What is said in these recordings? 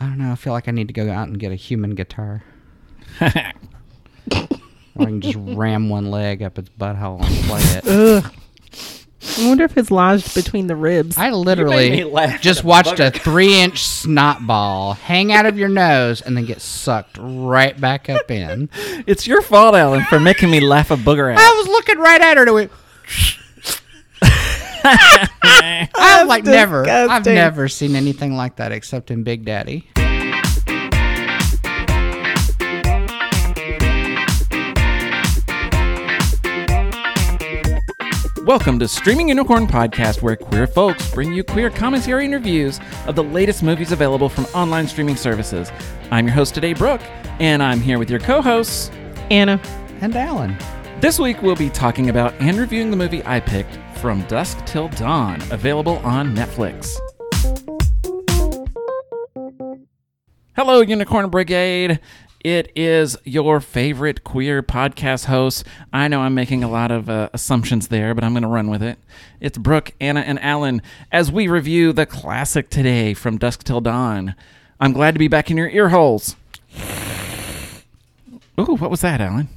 I don't know. I feel like I need to go out and get a human guitar. or I can just ram one leg up its butthole and play it. Ugh. I wonder if it's lodged between the ribs. I literally just a watched a three inch snot ball hang out of your nose and then get sucked right back up in. It's your fault, Alan, for making me laugh a booger out. I was looking right at her and it went. I've like never, I've never seen anything like that except in Big Daddy. Welcome to Streaming Unicorn Podcast, where queer folks bring you queer commentary and reviews of the latest movies available from online streaming services. I'm your host today, Brooke, and I'm here with your co-hosts. Anna. And Alan. This week we'll be talking about and reviewing the movie I picked, From Dusk Till Dawn, available on Netflix. Hello, Unicorn Brigade. It is your favorite queer podcast host. I know I'm making a lot of uh, assumptions there, but I'm going to run with it. It's Brooke, Anna, and Alan as we review the classic today, From Dusk Till Dawn. I'm glad to be back in your ear holes. Ooh, what was that, Alan?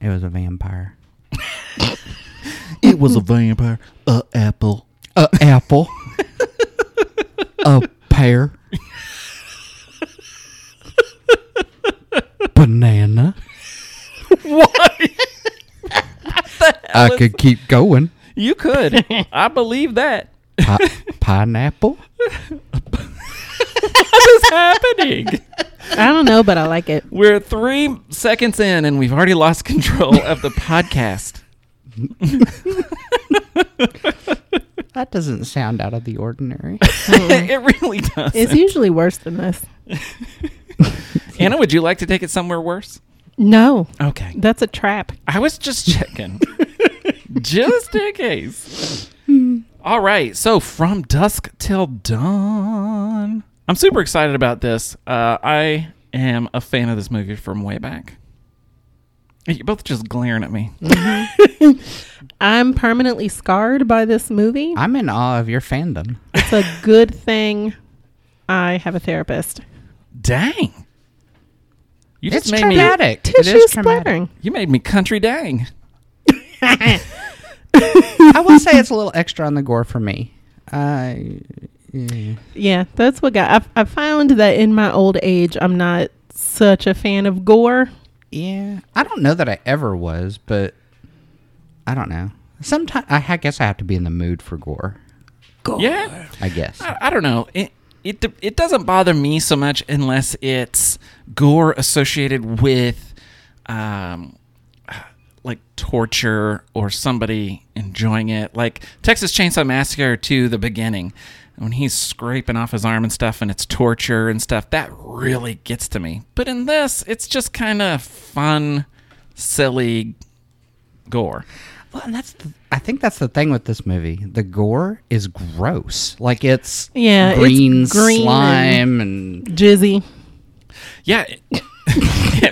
It was a vampire. It was a vampire, a apple. A apple. a pear. Banana. Why? I could keep going. You could. I believe that. Pi- pineapple. What is happening? I don't know, but I like it. We're three seconds in and we've already lost control of the podcast. That doesn't sound out of the ordinary. it really does. It's usually worse than this. Anna, would you like to take it somewhere worse? No, Okay. that's a trap. I was just checking. just in case. All right. So, from dusk till dawn. I'm super excited about this. Uh, I am a fan of this movie from way back. You're both just glaring at me. I'm permanently scarred by this movie. I'm in awe of your fandom. It's a good thing I have a therapist. Dang. You just It's made me traumatic. It Tissue is traumatic. splattering. you made me country dang. I will say it's a little extra on the gore for me. Uh, yeah. Yeah, that's what got. I've, I found that in my old age, I'm not such a fan of gore. Yeah, I don't know that I ever was, but I don't know. Sometimes I ha- guess I have to be in the mood for gore. Yeah. I guess. I, I don't know. It, it it doesn't bother me so much unless it's gore associated with um like torture or somebody enjoying it. Like Texas Chainsaw Massacre to the beginning. When he's scraping off his arm and stuff and it's torture and stuff, that really gets to me. But in this, it's just kind of fun, silly gore. Well, and that's the, I think that's the thing with this movie. The gore is gross. Like it's Yeah, it's green, green slime and, Jizzy. Yeah.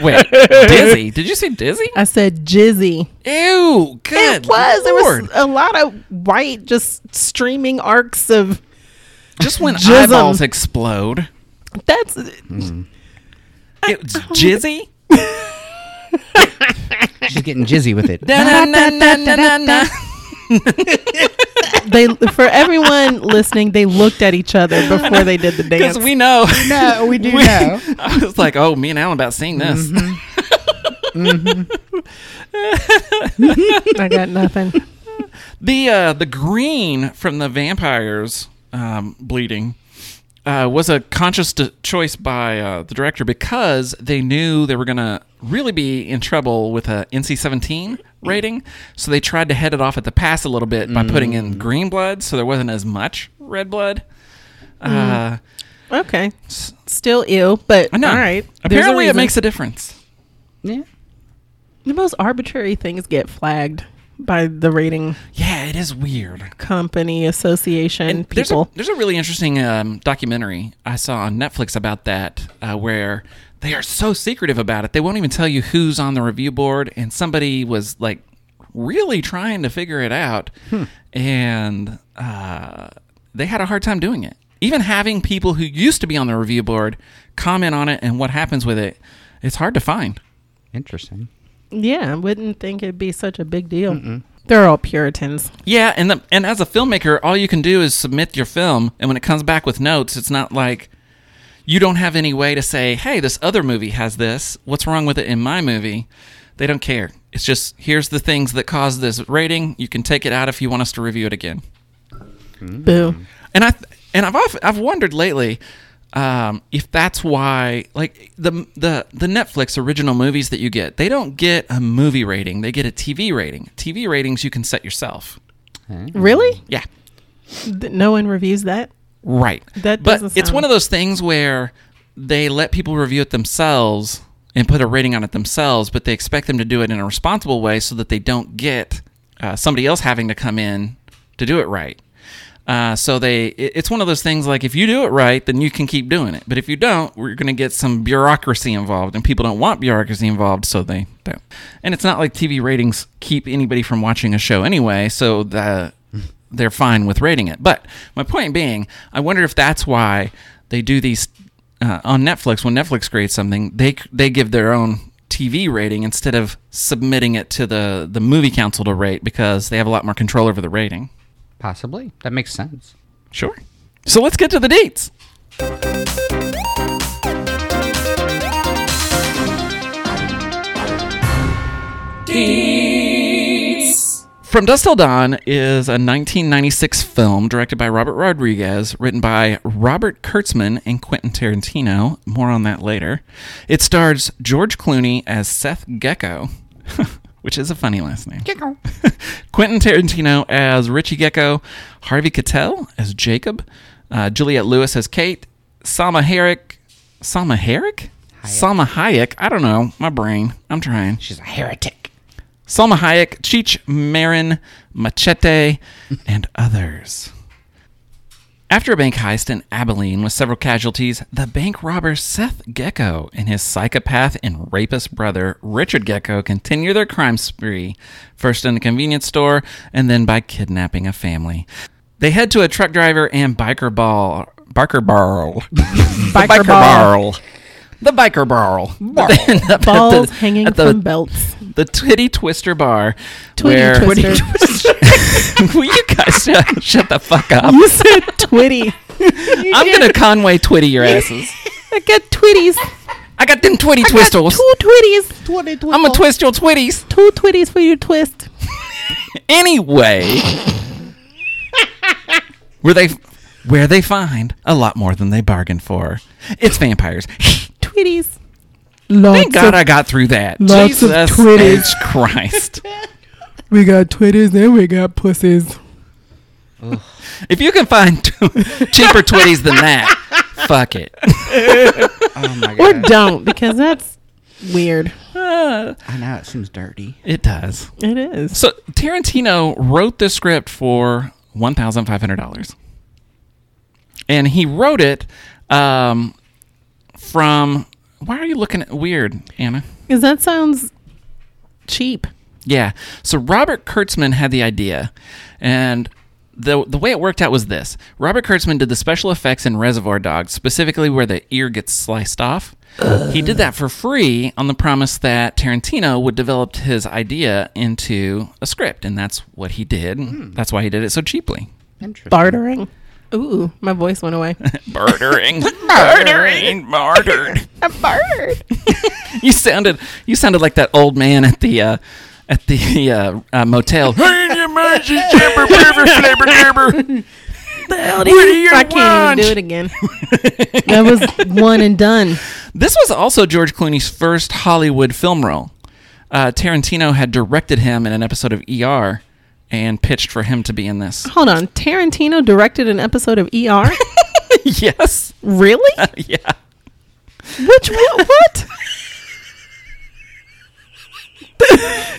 Wait, Dizzy? Did you say Dizzy? I said jizzy. Ew! Good it was. Lord. There was a lot of white, just streaming arcs of. Just when Jism. eyeballs explode. That's hmm. It's Jizzy. she's getting jizzy with it. They for everyone listening. They looked at each other before they did the dance. Because dance. we know. no, we do We- know. I was like, oh, me and Alan about seeing this. Mm-hmm. Mm-hmm. I got nothing. The uh, the green from the vampires um, bleeding uh, was a conscious d- choice by uh, the director because they knew they were gonna really be in trouble with a NC-17 rating, so they tried to head it off at the pass a little bit by putting in green blood, so there wasn't as much red blood. Uh, Okay, still ill, but all right. There's a Apparently, it makes a difference. Yeah. the most arbitrary things get flagged by the rating Yeah, it is weird. company association And there's a, people. there's a really interesting um, documentary I saw on Netflix about that, uh, where they are so secretive about it. They won't even tell you who's on the review board, and somebody was like really trying to figure it out, and uh, they had a hard time doing it. even having people who used to be on the review board comment on it and what happens with it, it's hard to find. Interesting. Yeah, I wouldn't think it'd be such a big deal. They're all Puritans. Yeah, and the, and as a filmmaker, all you can do is submit your film, and when it comes back with notes, it's not like you don't have any way to say, "Hey, this other movie has this. What's wrong with it in my movie?" They don't care. It's just here's the things that caused this rating. You can take it out if you want us to review it again. Boo. And I and I've often, I've wondered lately um, if that's why like the the the Netflix original movies that you get they don't get a movie rating they get a TV rating. TV ratings you can set yourself. Really? Yeah. Th- No one reviews that? Right. That but doesn't it's one of those things where they let people review it themselves and put a rating on it themselves, but they expect them to do it in a responsible way so that they don't get uh, somebody else having to come in to do it right. Uh, so they, it- it's one of those things like if you do it right, then you can keep doing it. But if you don't, we're going to get some bureaucracy involved, and people don't want bureaucracy involved, so they don't. And it's not like TV ratings keep anybody from watching a show anyway, so the they're fine with rating it. But my point being, I wonder if that's why they do these uh, on Netflix. When Netflix creates something, they they give their own TV rating instead of submitting it to the the movie council to rate because they have a lot more control over the rating. Possibly. That makes sense. Sure. So let's get to the dates. From Dusk Till Dawn is a 1996 film directed by Robert Rodriguez, written by Robert Kurtzman and Quentin Tarantino. More on that later. It stars George Clooney as Seth Gecko, which is a funny last name. Gecko. Quentin Tarantino as Richie Gecko, Harvey Keitel as Jacob, uh, Juliette Lewis as Kate, Salma Hayek, Salma Hayek, Salma Hayek. I don't know. My brain. I'm trying. She's a heretic. Salma Hayek, Cheech Marin, Machete, and others. After a bank heist in Abilene with several casualties, the bank robber Seth Gecko and his psychopath and rapist brother Richard Gecko continue their crime spree, first in a convenience store and then by kidnapping a family. They head to a truck driver and biker ball, biker barrel, Biker biker barrel, the biker barrel. They end up at Balls the- hanging the from belts. the Twitty Twister Bar. Twitty where, Twister. Will you guys shut, shut the fuck up? You said twitty. I'm gonna Conway Twitty your asses. I got twitties. I got them Twitty Twistles. Two twitties. I'm gonna twist your Twitties. Two twitties for your twist. Anyway, where they where they find a lot more than they bargained for. It's vampires. Twitties. Lots Thank God of, I got through that. lots of Jesus Twitties. H. Christ. we got twitties and we got pussies. If you can find cheaper Twitties than that, fuck it. Oh my Or don't, because that's weird. Uh, I know it seems dirty. it does. It is. So Tarantino wrote the script for one thousand five hundred dollars, and he wrote it um, from. Why are you looking at weird, Anna? Because that sounds cheap. Yeah. So Robert Kurtzman had the idea, and the the way it worked out was this: Robert Kurtzman did the special effects in Reservoir Dogs, specifically where the ear gets sliced off. He did that for free on the promise that Tarantino would develop his idea into a script, and that's what he did. and That's why he did it so cheaply. Interesting. Bartering. Ooh, my voice went away. Bartering, bartering, bartered. A bird. You sounded you sounded like that old man at the uh, at the uh, uh, motel. I can't even do it again. that was one and done. This was also George Clooney's first Hollywood film role. Uh, Tarantino had directed him in an episode of ER and pitched for him to be in this. Hold on. Tarantino directed an episode of ER? yes. really? yeah. Which one? What?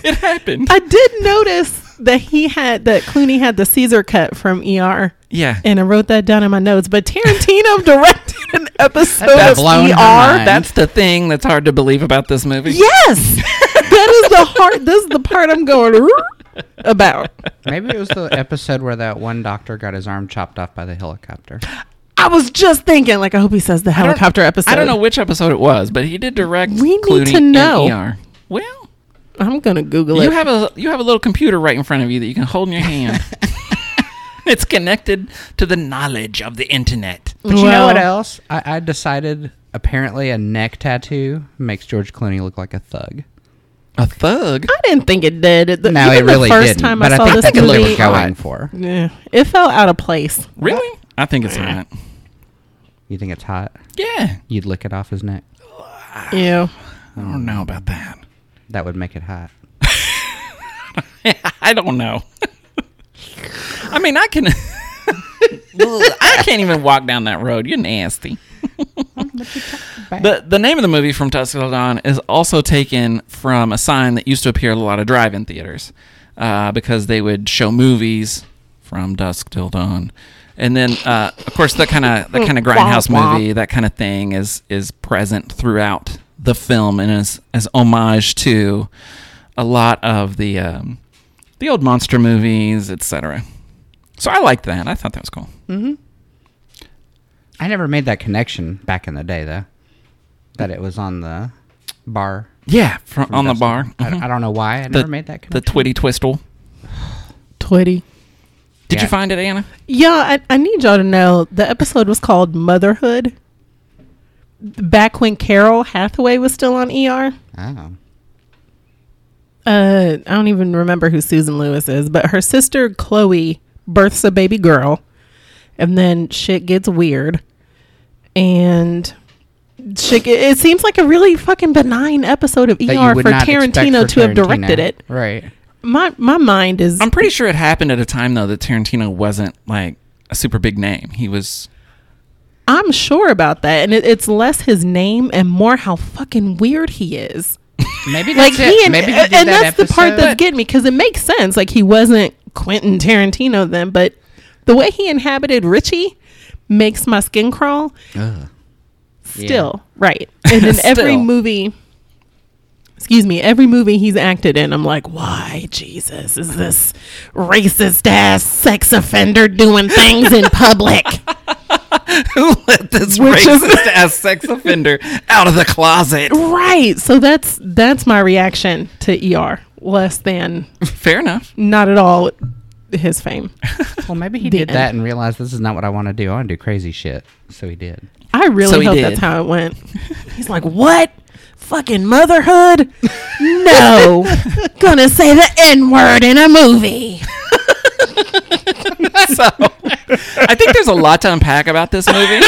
It happened. I did notice that he had that Clooney had the Caesar cut from ER, Yeah. and I wrote that down in my notes. But Tarantino directed an episode That of ER. That's the thing that's hard to believe about this movie. Yes, that is the heart. This is the part I'm going about. Maybe it was the episode where that one doctor got his arm chopped off by the helicopter. I was just thinking, like, I hope he says the I helicopter episode. I don't know which episode it was, but he did direct. We need Clooney to in know. ER. Well, I'm gonna Google it. you have a you have a little computer right in front of you that you can hold in your hand. it's connected to the knowledge of the internet. But you know what else? I, I decided apparently a neck tattoo makes George Clooney look like a thug. A thug. I didn't think it did. The, no, it really the first didn't. time but I saw think this that's what they movie, were going for. yeah, it felt out of place. Really? I think it's hot. You think it's hot? Yeah. You'd lick it off his neck. Yeah. I don't know about that. That would make it hot. I don't know. I mean, I can. I can't even walk down that road. You're nasty. The the name of the movie from Dusk Till Dawn is also taken from a sign that used to appear at a lot of drive-in theaters, uh, because they would show movies from dusk till dawn, and then uh, of course that kind of that kind of grindhouse movie, that kind of thing is is present throughout the film and is as homage to a lot of the um, the old monster movies, etc. So I liked that. I thought that was cool. Mm-hmm. I never made that connection back in the day, though. That it was on the bar. Yeah, from, from on the bar. I, Mhm. I don't know why. I The- never made that the. Twitty Twistle. Twitty. Did Yeah. you find it, Anna? Yeah, I, I need y'all to know the episode was called Motherhood. Back when Carol Hathaway was still on ER. Oh. Uh, I don't even remember who Susan Lewis is, but her sister Chloe births a baby girl, and then shit gets weird, and shit. It, it seems like a really fucking benign episode of ER for Tarantino for to have Tarantino. directed it. Right. My my mind is I'm pretty sure it happened at a time though that Tarantino wasn't like a super big name. He was I'm sure about that, and it, it's less his name and more how fucking weird he is. Maybe Like that's he and, Maybe he and that that's the part episode- that's getting me because it makes sense. Like he wasn't Quentin Tarantino then, but the way he inhabited Richie makes my skin crawl. Ugh. Still right, and in every movie. Excuse me, every movie he's acted in, I'm like, why, Jesus, is this racist ass sex offender doing things in public? who let this Which is- racist ass sex offender out of the closet. Right. So that's that's my reaction to ER. Less than Fair enough. not at all his fame. Well, maybe he The did end. that and realized this is not what I want to do. I want to do crazy shit. So he did. I really So he hope did. that's how it went. He's like, "What? Fucking motherhood? No. Gonna say the N word in a movie." So I think there's a lot to unpack about this movie.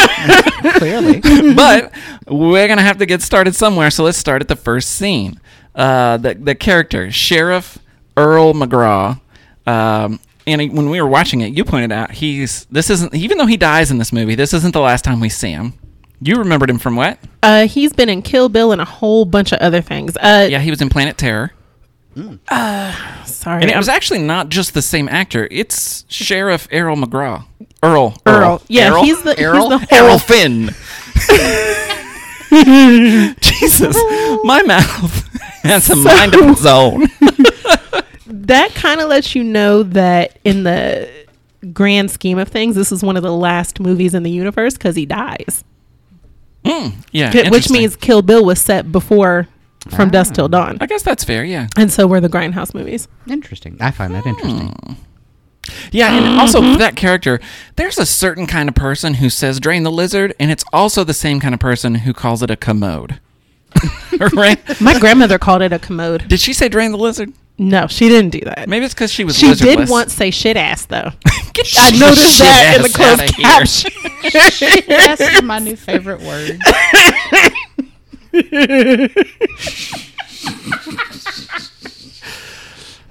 Clearly. but we're gonna have to get started somewhere. So let's start at the first scene. Uh, the the character Sheriff Earl McGraw. Um, and he- when we were watching it, you pointed out he's this isn't even though he dies in this movie. This isn't the last time we see him. You remembered him from what? Uh, he's been in Kill Bill and a whole bunch of other things. Uh, Yeah, he was in Planet Terror, sorry, and it was actually not just the same actor. It's Sheriff Errol McGraw. Earl. Earl. Yeah, Errol? he's the Errol. he's the whole Errol Flynn. Jesus, my mouth has a mind of its own. that kind of lets you know that in the grand scheme of things, this is one of the last movies in the universe because he dies. Mm, yeah, Which means Kill Bill was set before From Dusk Till Dawn. I guess that's fair. Yeah, And so were the Grindhouse movies. Interesting. I find that interesting. yeah, and also that character, there's a certain kind of person who says "drain the lizard," and it's also the same kind of person who calls it a commode. right? My grandmother called it a commode. Did she say "drain the lizard"? No, she didn't do that. Maybe it's because she was. she did lizardless. once say shit ass though. Get I noticed that in the ass closed outta here. caption. That's my new favorite word.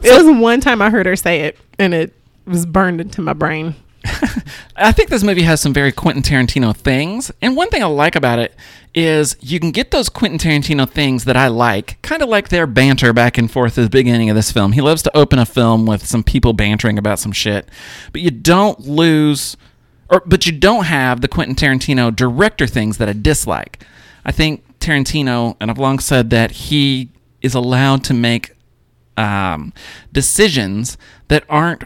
It was one time I heard her say it, and it was burned into my brain. I think this movie has some very Quentin Tarantino things. And one thing I like about it is you can get those Quentin Tarantino things that I like, kind of like their banter back and forth at the beginning of this film. He loves to open a film with some people bantering about some shit, but you don't lose or but you don't have the Quentin Tarantino director things that I dislike. I think Tarantino, and I've long said that he is allowed to make um, decisions that aren't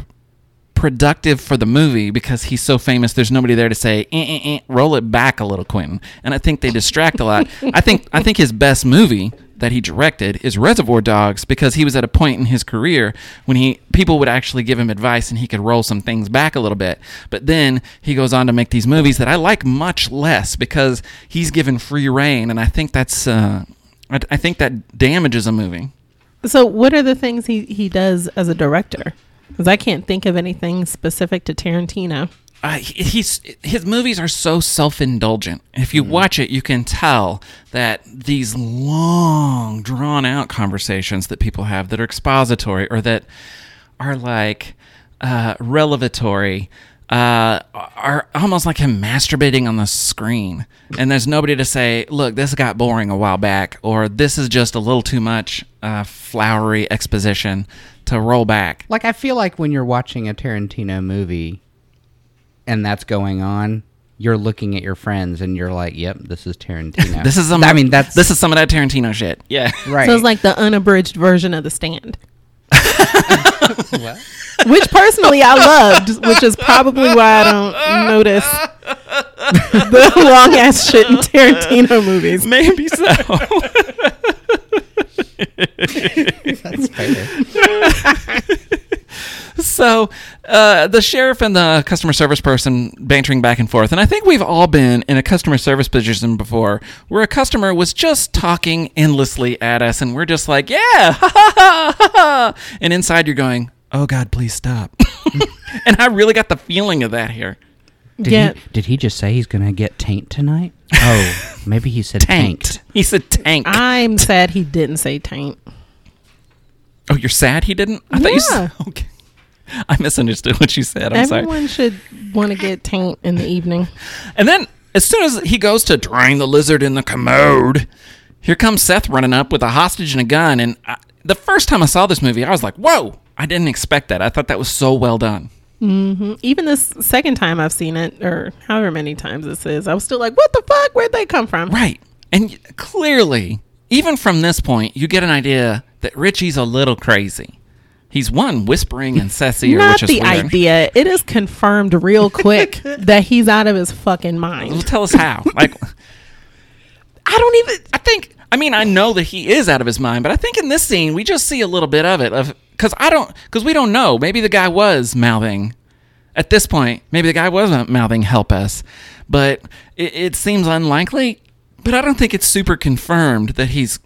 productive for the movie because he's so famous. There's nobody there to say, eh, eh, eh, "Roll it back a little, Quentin." And I think they distract a lot. I think I think his best movie that he directed is Reservoir Dogs because he was at a point in his career when he people would actually give him advice and he could roll some things back a little bit. But then he goes on to make these movies that I like much less because he's given free reign, and I think that's uh, I, I think that damages a movie. So, what are the things he, he does as a director? Because I can't think of anything specific to Tarantino. uh, he's his movies are so self-indulgent. If you watch it, you can tell that these long, drawn-out conversations that people have that are expository or that are like uh, revelatory uh, are almost like him masturbating on the screen, and there's nobody to say, "Look, this got boring a while back," or "This is just a little too much uh, flowery exposition to roll back." Like I feel like when you're watching a Tarantino movie and that's going on, you're looking at your friends and you're like, "Yep, this is Tarantino." This is some. I mean, that's this is some of that Tarantino shit. Yeah. right. So it's like the unabridged version of The Stand, What? Which personally I loved, which is probably why I don't notice the long ass shit in Tarantino movies. Maybe so. That's fair. so, uh, the sheriff and the customer service person bantering back and forth, and I think we've all been in a customer service position before, where a customer was just talking endlessly at us, and we're just like, "Yeah," ha, ha, ha, ha, ha," and inside you're going, "Oh God, please stop." and I really got the feeling of that here. Did Yeah. he did he just say he's gonna get taint tonight? Oh, maybe he said Tanked. tanked. He said tank. I'm sad he didn't say taint. Oh, you're sad he didn't? I thought you Yeah. said. Okay. I misunderstood what you said. I'm sorry. Everyone should want to get taint in the evening. And then, as soon as he goes to drain the lizard in the commode, here comes Seth running up with a hostage and a gun. And I, the first time I saw this movie, I was like, "Whoa!" I didn't expect that. I thought that was so well done. Mm-hmm. Even this second time I've seen it, or however many times this is, I was still like, what the fuck? Where'd they come from? Right. And y- clearly, even from this point, you get an idea that Richie's a little crazy. He's one whispering and ear, Not which is the weird. idea. It is confirmed real quick that he's out of his fucking Well, mind. tell us how. Like, I don't even. I think. I mean, I know that he is out of his mind, but I think in this scene we just see a little bit of it. Of because I don't because we don't know. Maybe the guy was mouthing. At this point, maybe the guy wasn't mouthing "help us," but it, it seems unlikely. But I don't think it's super confirmed that he's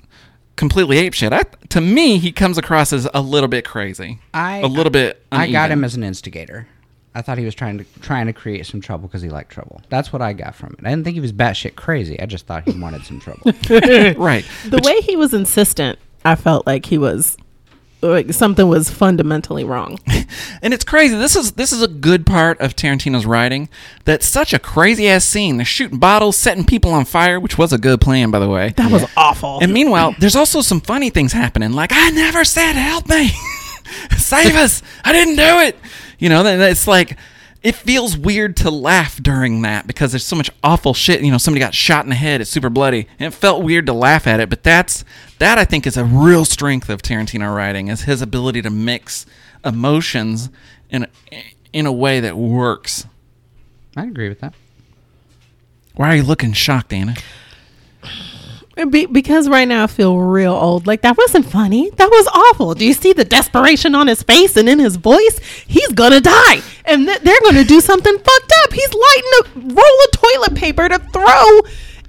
completely apeshit. I, to me, he comes across as a little bit crazy. I a little bit. I got him as an instigator. I thought he was trying to trying to create some trouble because he liked trouble. That's what I got from it. I didn't think he was batshit crazy. I just thought he wanted some trouble. right. The way he was insistent, I felt like he was like something was fundamentally wrong. And it's crazy. This is this is a good part of Tarantino's writing. That's such a crazy ass scene. They're shooting bottles, setting people on fire, which was a good plan, by the way. That was awful. And meanwhile, there's also some funny things happening. Like I never said, "Help me, save us! I didn't do it." You know, then it's like it feels weird to laugh during that because there's so much awful shit. You know, somebody got shot in the head; it's super bloody, and it felt weird to laugh at it. But that's that I think is a real strength of Tarantino writing is his ability to mix emotions in a, in a way that works. I agree with that. Why are you looking shocked, Anna? Be- because right now I feel real old. Like that wasn't funny. That was awful. Do you see the desperation on his face and in his voice? He's gonna die, and th- they're gonna do something fucked up. He's lighting a roll of toilet paper to throw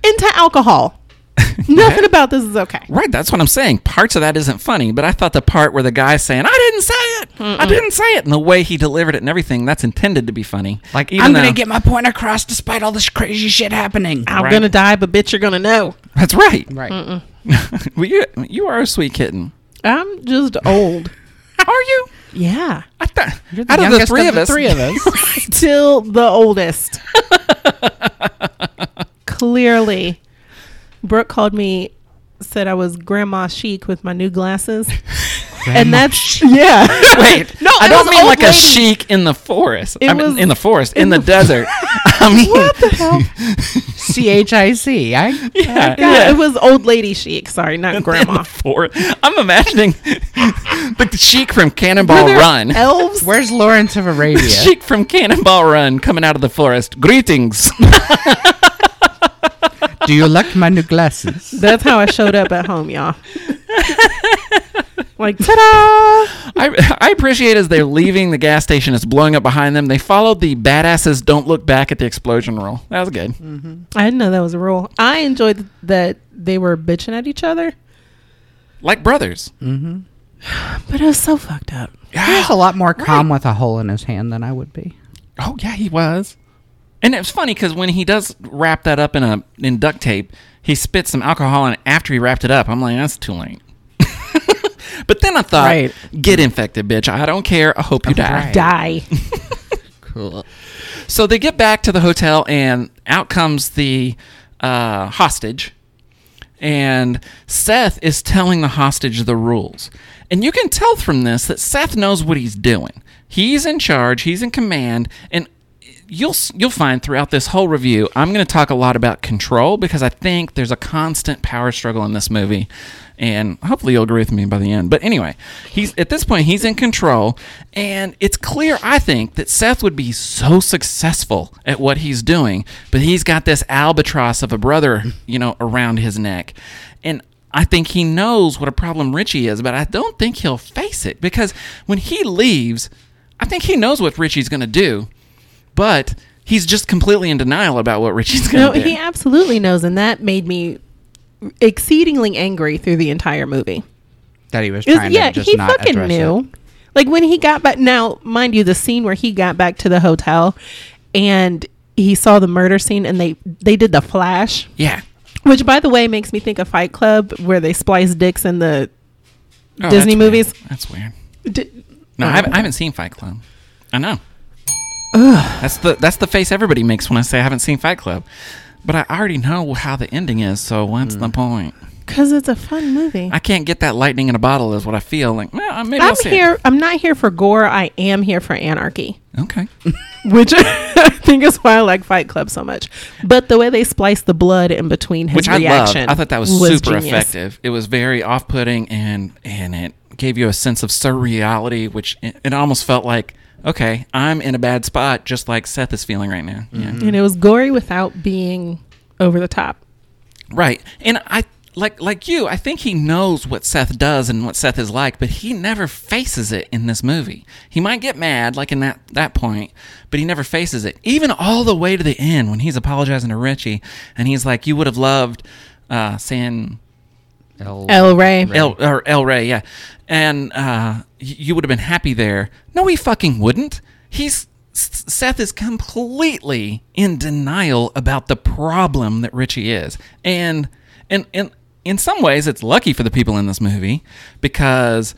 into alcohol. Nothing about this is okay. Right, that's what I'm saying. Parts of that isn't funny, but I thought the part where the guy's saying, "I didn't say it, I didn't say it," and the way he delivered it and everything, that's intended to be funny. Like Even I'm gonna get my point across despite all this crazy shit happening. I'm Right. gonna die, but bitch, you're gonna know. That's right. Right. well, you you are a sweet kitten. I'm just old. Are you? Yeah, I thought You're the out of the three of of us, three of us. still the oldest. Clearly, Brooke called me, said I was grandma chic with my new glasses. And that's yeah. Wait, no, I don't was mean old like a lady. chic in the forest. It I mean, was- in the forest, in, in the, the- desert. I mean, What the hell? C H I C. I yeah, Yeah, yeah. it was old lady chic. Sorry, not in grandma. the forest. I'm imagining the chic from Cannonball Run. Elves. Where's Lawrence of Arabia? Chic from Cannonball Run coming out of the forest. Greetings. Do you like my new glasses? That's how I showed up at home, y'all. Like ta-da! I, I appreciate as they're leaving the gas station, it's blowing up behind them. They followed the badasses don't look back at the explosion rule. That was good. I didn't know that was a rule. I enjoyed that they were bitching at each other, Like brothers. Mm-hmm. but it was so fucked up. He was a lot more calm with a hole in his hand than I would be. Oh yeah, he was. And it was funny because when he does wrap that up in a in duct tape, he spits some alcohol in it after he wrapped it up. I'm like, that's too late. But then I thought, Right. get infected, bitch. I don't care. I hope you die. Right. Die. Cool. So they get back to the hotel, and out comes the uh, hostage. And Seth is telling the hostage the rules. And you can tell from this that Seth knows what he's doing. He's in charge, he's in command, and you'll you'll find throughout this whole review I'm going to talk a lot about control because I think there's a constant power struggle in this movie. And hopefully you'll agree with me by the end. But anyway, he's at this point he's in control and it's clear I think that Seth would be so successful at what he's doing, but he's got this albatross of a brother, you know, around his neck. And I think he knows what a problem Richie is, but I don't think he'll face it because when he leaves, I think he knows what Richie's going to do, but he's just completely in denial about what Richie's going No, to do. he absolutely knows, and that made me exceedingly angry through the entire movie. That he was It was- trying yeah, to just he not fucking knew. it. Like when he got back. Now, mind you, the scene where he got back to the hotel and he saw the murder scene, and they they did the flash, yeah. which by the way makes me think of Fight Club, where they splice dicks in the. Oh, Disney that's movies? Weird. That's weird. D- No, I haven't, I haven't seen Fight Club. I know. That's the that's the face everybody makes when I say I haven't seen Fight Club. But I already know how the ending is, so what's the mm. point? Because it's a fun movie. I can't get that lightning in a bottle is what I feel like. Well, uh, maybe I'll I'm see here. I'm not here for gore. I am here for anarchy, Okay. which I think is why I like Fight Club so much. But the way they spliced the blood in between his Which I loved. I thought that was, super genius. effective. It was very off-putting and and it gave you a sense of surreality, which it, it almost felt like okay, I'm in a bad spot, just like Seth is feeling right now. Yeah. and it was gory without being over the top. Right. And I like like you, I think he knows what Seth does and what Seth is like, but he never faces it in this movie. He might get mad like in that that point, but he never faces it. Even all the way to the end when he's apologizing to Richie and he's like you would have loved uh San El, El Rey. El or El Rey, yeah. And uh you would have been happy there. No, he fucking wouldn't. He's Seth is completely in denial about the problem that Richie is. And and and in some ways it's lucky for the people in this movie because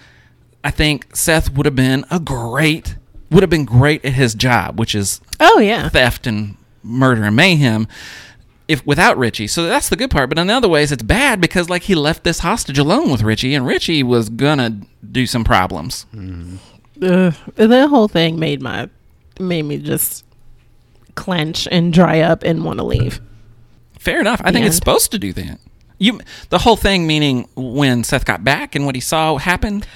I think Seth would have been a great would have been great at his job, which is Oh yeah. theft and murder and mayhem if without Richie. So that's the good part. But in other ways, it's bad because like he left this hostage alone with Richie, and Richie was gonna do some problems. Mm. Ugh. the whole thing made my made me just clench and dry up and want to leave. Fair enough. I The think it's supposed to do that. You the whole thing meaning when Seth got back and what he saw happened.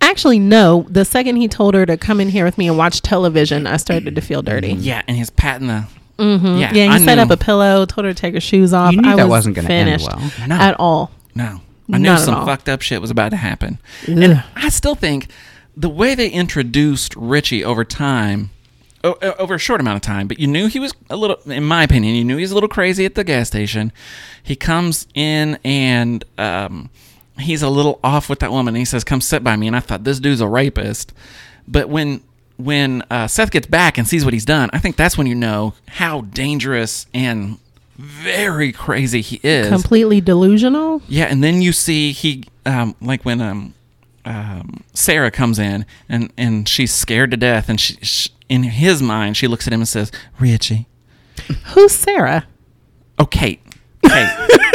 Actually, no. The second he told her to come in here with me and watch television, I started to feel dirty. Yeah, and he's patting the. Mm-hmm. Yeah, Yeah, he I set knew- up a pillow, told her to take her shoes off. You knew I that was wasn't gonna end finished well. No. at all. No. I knew Not some fucked up shit was about to happen. Ugh. And I still think the way they introduced Richie over time, o- over a short amount of time, but you knew he was a little, in my opinion, you knew he was a little crazy at the gas station. He comes in and um, he's a little off with that woman. And he says, "Come sit by me." And I thought this dude's a rapist. But when when uh, Seth gets back and sees what he's done, I think that's when you know how dangerous and very crazy he is. Completely delusional. Yeah, and then you see he um, like when um, um, Sarah comes in and and she's scared to death, and she, sh in his mind she looks at him and says, "Richie, Who's Sarah? oh Kate, Kate,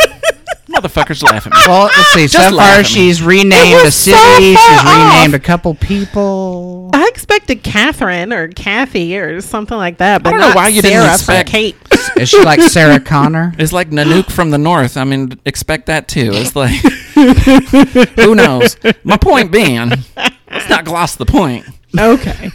motherfuckers laugh at me. Well, let's see. Just so far, she's renamed It a was so city. she's renamed off. a couple people. I expected Catherine or Kathy or something like that, but I don't know why you didn't Sarah for expect- Kate. Is she like Sarah Connor? It's like Nanook from the north. I mean, expect that too. It's like, who knows? My point being, let's not gloss the point. okay.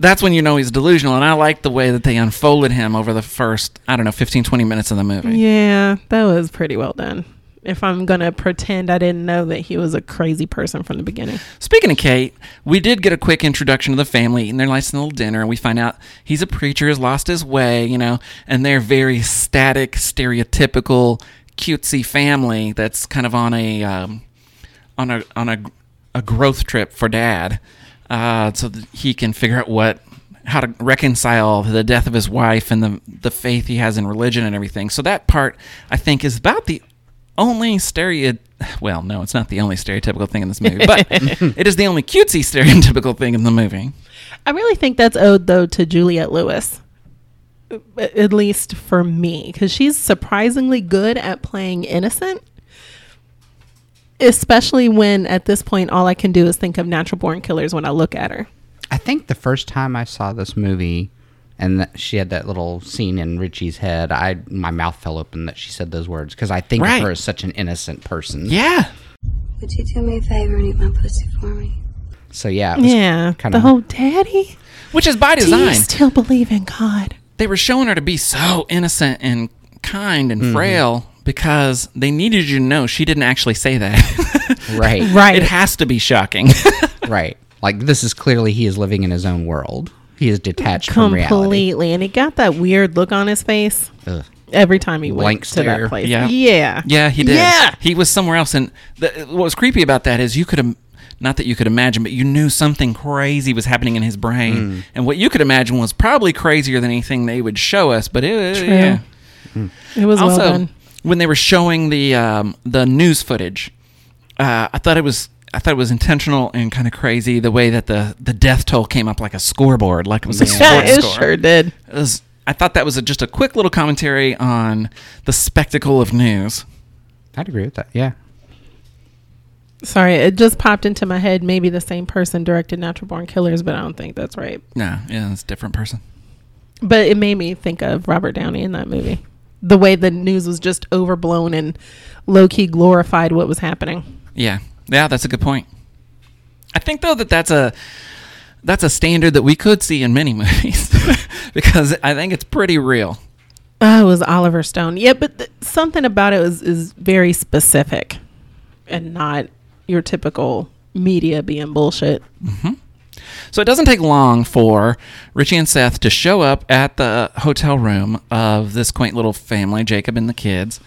That's when you know he's delusional. And I like the way that they unfolded him over the first, I don't know, 15, 20 minutes of the movie. Yeah, that was pretty well done. If I'm gonna pretend I didn't know that he was a crazy person from the beginning. Speaking of Kate, we did get a quick introduction to the family, eating their nice little dinner, and we find out he's a preacher, has lost his way, you know, and they're very static, stereotypical, cutesy family that's kind of on a um, on a on a, a growth trip for dad, uh, so that he can figure out what how to reconcile the death of his wife and the the faith he has in religion and everything. So that part I think is about the only stereo well no it's not the only stereotypical thing in this movie but it is the only cutesy stereotypical thing in the movie I really think that's owed though to Juliette Lewis. At least for me, because she's surprisingly good at playing innocent. Especially when at this point all I can do is think of natural born killers when I look at her. I think the first time I saw this movie, and that she had that little scene in Richie's head, I my mouth fell open that she said those words because I think Right. of her as such an innocent person. yeah Would you do me a favor and eat my pussy for me? So yeah, it was Yeah, kinda- the whole daddy. which is by design. Do you design still believe in God? they were showing her to be so innocent and kind and mm-hmm. frail because they needed you to know she didn't actually say that right, Right. it has to be shocking right. Like this is clearly he is living in his own world. He is detached from reality. Completely. And he got that weird look on his face Ugh. every time he Blank went to that place. Yeah. Yeah. Yeah, he did. Yeah. He was somewhere else. And the, what was creepy about that is you could, im- not that you could imagine, but you knew something crazy was happening in his brain. Mm. And what you could imagine was probably crazier than anything they would show us. But it, True. yeah. It was also, well done. When they were showing the um, the news footage, uh, I thought it was. I thought it was intentional and kind of crazy the way that the, the death toll came up like a scoreboard, like it was a Yeah. Yeah, sports it score. sure did. It was, I thought that was a, just a quick little commentary on the spectacle of news. I'd agree with that. Yeah. Sorry, it just popped into my head. Maybe the same person directed Natural Born Killers, but I don't think that's right. No, yeah, it's a different person. But it made me think of Robert Downey in that movie. The way the news was just overblown and low key glorified what was happening. Yeah, yeah, that's a good point. I think though that that's a that's a standard that we could see in many movies because I think it's pretty real. Oh, it was Oliver Stone. Yeah, but th- something about it was is very specific and not your typical media being bullshit. Mm-hmm. So it doesn't take long for Richie and Seth to show up at the hotel room of this quaint little family, Jacob and the kids,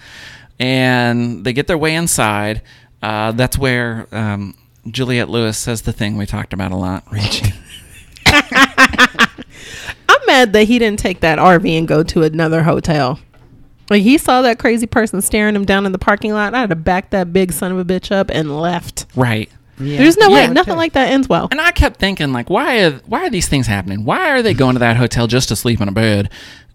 and they get their way inside. Uh, that's where um, Juliette Lewis says the thing we talked about a lot, Richie. I'm mad that he didn't take that RV and go to another hotel. Like he saw that crazy person staring him down in the parking lot. I had to back that big son of a bitch up and left. right. Yeah. There's no way Yeah. nothing like that ends well. And I kept thinking, like, why are why are these things happening? Why are they going to that hotel just to sleep in a bed?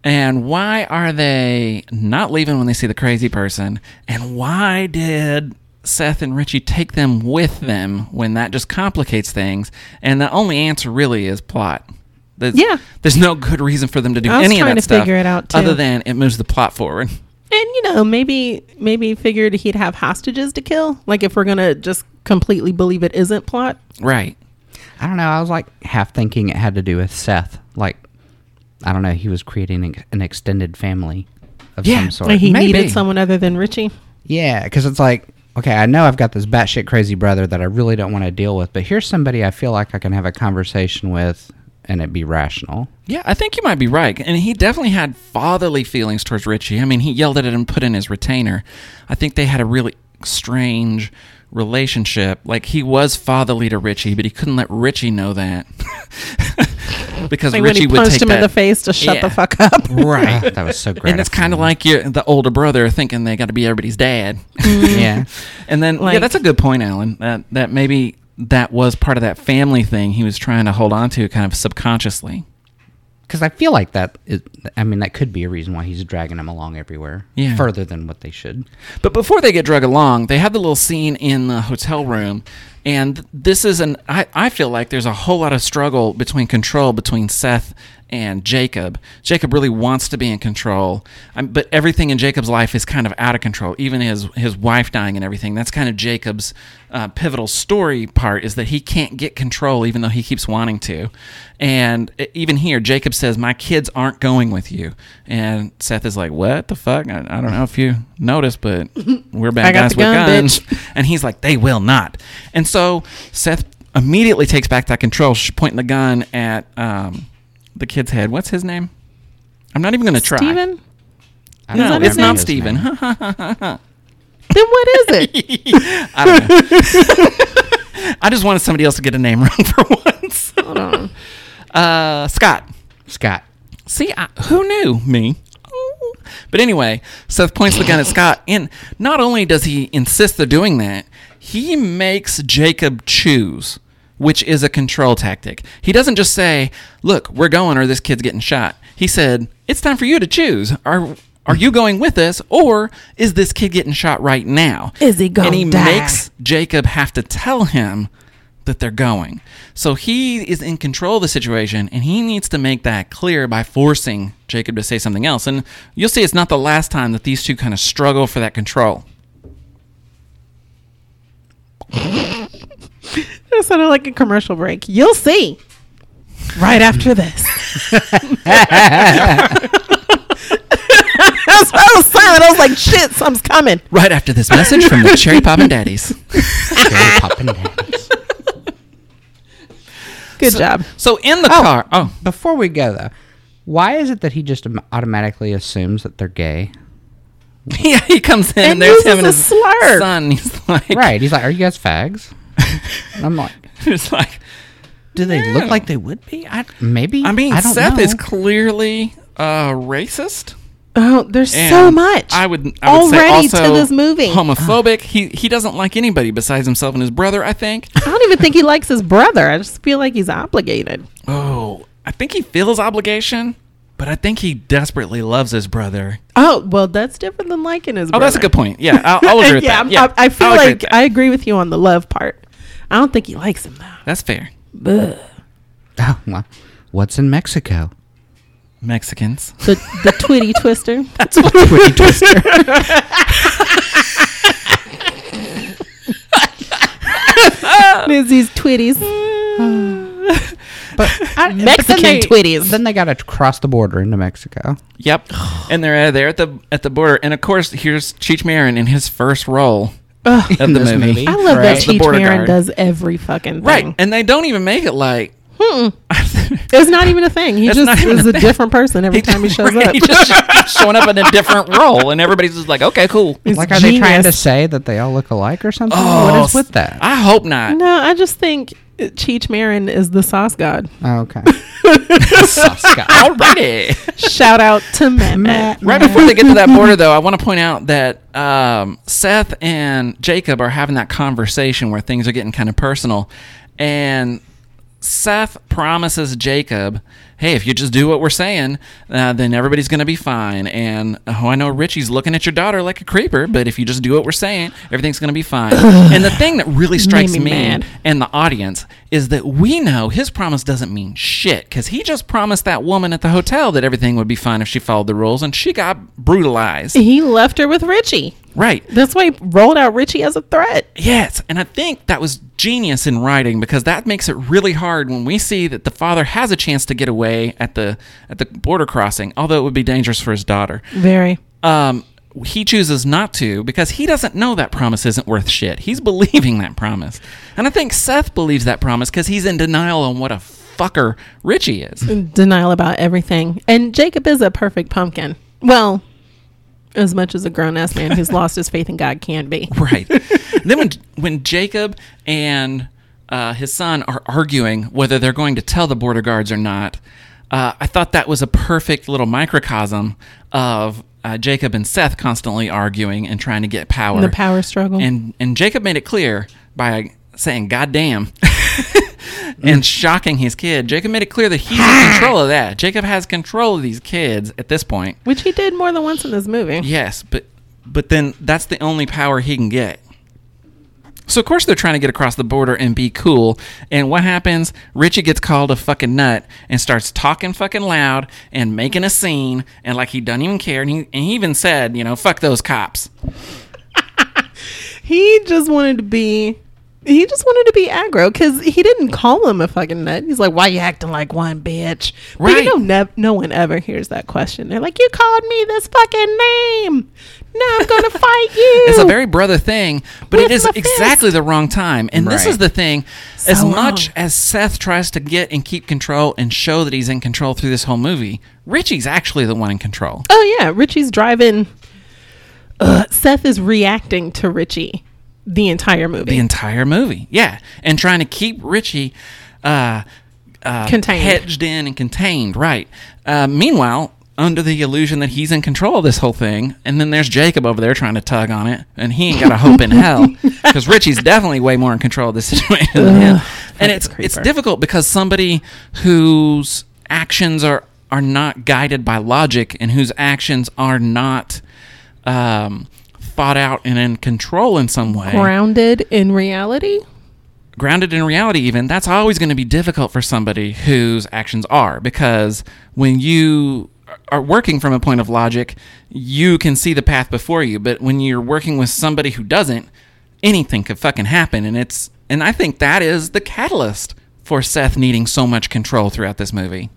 And why are they not leaving when they see the crazy person? And why did Seth and Richie take them with them when that just complicates things? And the only answer really is plot. There's, Yeah. There's no good reason for them to do I was any of trying that to stuff figure it out, too. other than it moves the plot forward. And you know, maybe maybe figured he'd have hostages to kill. Like if we're gonna just completely believe it isn't plot. Right. I don't know. I was like half thinking it had to do with Seth. Like, I don't know. He was creating an- extended family of Yeah, some sort. Like he Maybe. needed someone other than Richie. Yeah, because it's like, okay, I know I've got this batshit crazy brother that I really don't want to deal with, but here's somebody I feel like I can have a conversation with and it be rational. Yeah, I think you might be right. And he definitely had fatherly feelings towards Richie. I mean, he yelled at it and put in his retainer. I think they had a really strange relationship. Like he was fatherly to Richie, but he couldn't let Richie know that. because Like when Richie he would punched take him that in the face to shut Yeah. the fuck up. Right. Ah, that was so great. and it's kind of like you the older brother thinking they got to be everybody's dad. yeah, And then, yeah, Like- that's a good point, Alan. That that maybe that was part of that family thing he was trying to hold on to, kind of subconsciously. Because I feel like that is, I mean, that could be a reason why he's dragging him along everywhere. Yeah. Further than what they should. But before they get drug along, they have the little scene in the hotel room. And this is an, I, I feel like there's a whole lot of struggle between control between Seth and Jacob. Jacob really wants to be in control, um, but everything in Jacob's life is kind of out of control. Even his his wife dying and everything. That's kind of Jacob's uh, pivotal story part is that he can't get control, even though he keeps wanting to. And even here, Jacob says, "My kids aren't going with you," and Seth is like, "What the fuck? I, I don't know if you noticed, but we're bad guys with gun, guns." bitch. And he's like, "They will not." And so Seth immediately takes back that control, pointing the gun at um, the kid's head. What's his name? I'm not even going to try. Steven? I No, don't it's remember not his Steven. Then what is it? I don't know. I just wanted somebody else to get a name wrong for once. Hold on. Uh, Scott. Scott. See, I, who knew? Me. But anyway, Seth points the gun at Scott, and not only does he insist they're doing that, he makes Jacob choose, which is a control tactic. He doesn't just say, "Look, we're going, or this kid's getting shot." He said, "It's time for you to choose. Are are you going with us, or is this kid getting shot right now?" Is he gonna And he die? makes Jacob have to tell him that they're going. So he is in control of the situation and he needs to make that clear by forcing Jacob to say something else. And you'll see it's not the last time that these two kind of struggle for that control. That sounded like a commercial break. You'll see. Right after this. That's why I was silent. I was like, shit, something's coming. Right after this message from the Cherry Poppin' Daddies. Cherry Poppin' Daddies. Good job. So in the Oh. car, oh, Before we go though, why is it that he just automatically assumes that they're gay? yeah, he comes in and, And there's him and a his slur. son. He's like, Right. He's like, "Are you guys fags?" And I'm like, It's like, "Do they Yeah. look like they would be?" I, maybe. I mean, I don't Seth know. is clearly uh, racist. Oh, there's And so much. I would, I would say already also to this movie. homophobic. he he doesn't like anybody besides himself and his brother. I think. I don't even think he likes his brother. I just feel like he's obligated. Oh, I think he feels obligation, but I think he desperately loves his brother. Oh, well, that's different than liking his Oh, brother. that's a good point. Yeah, I'll, I'll agree with yeah, that. Yeah, I, I feel I'll like with. I agree with you on the love part. I don't think he likes him though. That's fair. Ugh. Oh, well, what's in Mexico? Mexicans. The the twitty twister. That's what Twitty twister. There's these twitties. But I, Mexican but then they, twitties. Then they got to cross the border into Mexico. Yep, and they're uh, there at the at the border, and of course, here's Cheech Marin in his first role Ugh. of In the this movie. movie. I love Right. that The Cheech Marin does every fucking thing. Right, and they don't even make it like. Hmm. It's not even a thing. He It's just is a a different person every time he shows Right, up. He just keeps showing up in a different role, and everybody's just like, okay, cool. He's like, are they trying to say that they all look alike or something? Oh, what is with that? I hope not. No, I just think Cheech Marin is the sauce god. oh, okay. Alrighty. Shout out to Matt. Matt. Right before they get to that border, though, I want to point out that um, Seth and Jacob are having that conversation where things are getting kind of personal. And Seth promises Jacob, hey, if you just do what we're saying, uh, then everybody's going to be fine. And oh, I know Richie's looking at your daughter like a creeper, but if you just do what we're saying, everything's going to be fine. and the thing that really strikes me me, and the audience is that we know his promise doesn't mean shit because he just promised that woman at the hotel that everything would be fine if she followed the rules, and she got brutalized. He left her with Richie. right. That's why he rolled out Richie as a threat. Yes, and I think that was genius in writing because that makes it really hard when we see that the father has a chance to get away at the at the border crossing, although it would be dangerous for his daughter. Very. Um, he chooses not to because he doesn't know that promise isn't worth shit. He's believing that promise, and I think Seth believes that promise because he's in denial on what a fucker Richie is. Denial about everything. And Jacob is a perfect pumpkin. Well, as much as a grown ass man who's lost his faith in God can be. Right. then when when Jacob and uh, his son are arguing whether they're going to tell the border guards or not, uh, I thought that was a perfect little microcosm of uh, Jacob and Seth constantly arguing and trying to get power. The power struggle. And and Jacob made it clear by saying "God damn." and shocking his kid. Jacob made it clear that he's in control of that. Jacob has control of these kids at this point. Which he did more than once in this movie. Yes, but but then that's the only power he can get. So of course they're trying to get across the border and be cool. And what happens? Richie gets called a fucking nut and starts talking fucking loud and making a scene and like he doesn't even care. And he, and he even said, you know, fuck those cops. He just wanted to be. He just wanted to be aggro because he didn't call him a fucking nut. He's like, "Why you acting like one bitch?" But Right. you know, nev- no one ever hears that question. They're like, "You called me this fucking name. Now I'm gonna fight you." It's a very brother thing, but it With is my fist. exactly the wrong time. And this is the thing. as much wrong. as Seth tries to get and keep control and show that he's in control through this whole movie, Richie's actually the one in control. Oh yeah, Richie's driving. Uh, Seth is reacting to Richie the entire movie. the entire movie. Yeah, and trying to keep Richie uh, uh, Contained. hedged in and contained. Right. Uh, meanwhile, under the illusion that he's in control of this whole thing, and then there's Jacob over there trying to tug on it, and he ain't got a hope in hell because Richie's definitely way more in control of this situation than him. And it's it's difficult because somebody whose actions are are not guided by logic and whose actions are not um, thought out and in control in some way Grounded in reality. grounded in reality even that's always going to be difficult for somebody whose actions are because when you are working from a point of logic you can see the path before you but when you're working with somebody who doesn't anything could fucking happen and it's and i think that is the catalyst for seth needing so much control throughout this movie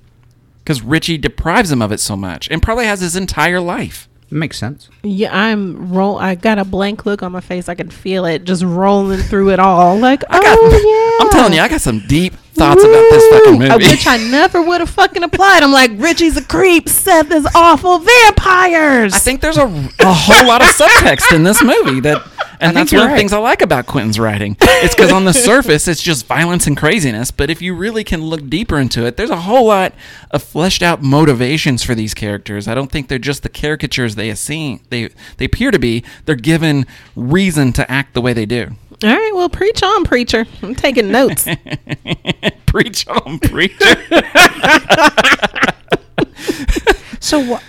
because richie deprives him of it so much and probably has his entire life Makes sense. Yeah, I'm roll. I got a blank look on my face. I can feel it just rolling through it all. Like, I got, oh yeah. i'm telling you i got some deep thoughts about this fucking Woo! movie Which I never would have fucking applied. I'm like, Richie's a creep. Seth is awful. Vampires. I think there's a, a whole lot of subtext in this movie that, and that's you're one of the things I like about Quentin's writing. It's because on the surface it's just violence and craziness, but if you really can look deeper into it, there's a whole lot of fleshed out motivations for these characters. I don't think they're just the caricatures they seem they they appear to be. They're given reason to act the way they do. All right, well, preach on, preacher. I'm taking notes. Preach on, preacher. So what?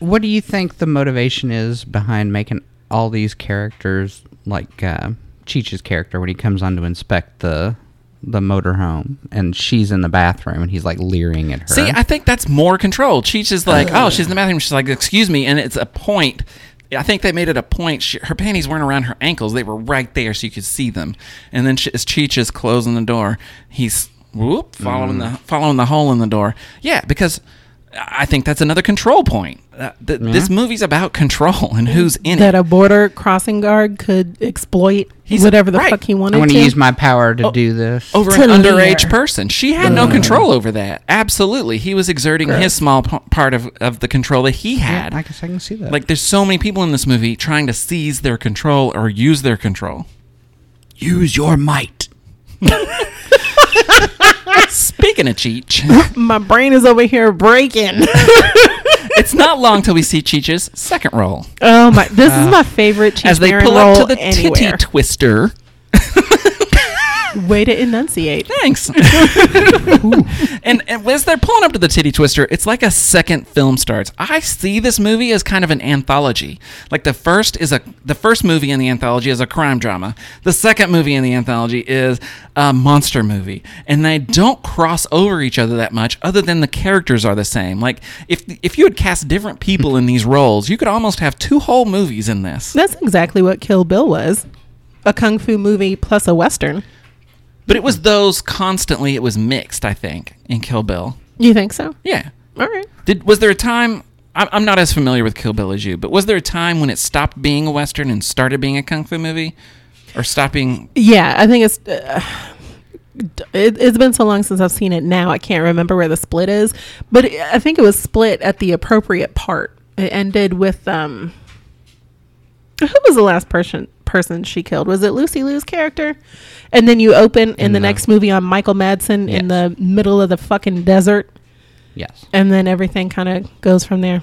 What do you think the motivation is behind making all these characters like uh, Cheech's character when he comes on to inspect the the motorhome and she's in the bathroom and he's like leering at her? See, I think that's more control. Cheech is like, oh, she's in the bathroom. She's like, excuse me, and it's a point. I think they made it a point. She, her panties weren't around her ankles; they were right there, so you could see them. And then she, as Cheech is closing the door, he's whoop following the following the hole in the door. Yeah, because I think that's another control point. Uh, th- This movie's about control and who's in that it. That a border crossing guard could exploit He's- whatever the right. fuck he wanted. I wanted want to. to use my power to do this. over to an underage leer. person. She had no control over that. Absolutely, he was exerting his small p- part of, of the control that he had. I guess I can see that. Like there's so many people in this movie trying to seize their control or use their control. use your might. Speaking of Cheech, My brain is over here breaking. it's not long till we see Cheech's second roll. oh my! This is uh, my favorite Cheech as they Marin pull up to the titty twister. Way to enunciate. Thanks. and, and as they're pulling up to the titty twister, it's like a second film starts. I see this movie as kind of an anthology. Like the first is a the first movie in the anthology is a crime drama. The second movie in the anthology is a monster movie, and they don't cross over each other that much. Other than the characters are the same. Like if if you had cast different people in these roles, you could almost have two whole movies in this. That's exactly what Kill Bill was. A kung fu movie plus a western. But it was those constantly. It was mixed. I think in Kill Bill. You think so? Yeah. All right. Did was there a time? I'm I'm not as familiar with Kill Bill as you, but was there a time when it stopped being a western and started being a kung fu movie, or stopping? Yeah, I think it's. Uh, it, it's been so long since I've seen it. Now I can't remember where the split is, but it, I think it was split at the appropriate part. It ended with um. Who was the last person person she killed? Was it Lucy Liu's character? And then you open in, In the, the- next movie on Michael Madsen in the middle of the fucking desert, Yes. and then everything kind of goes from there.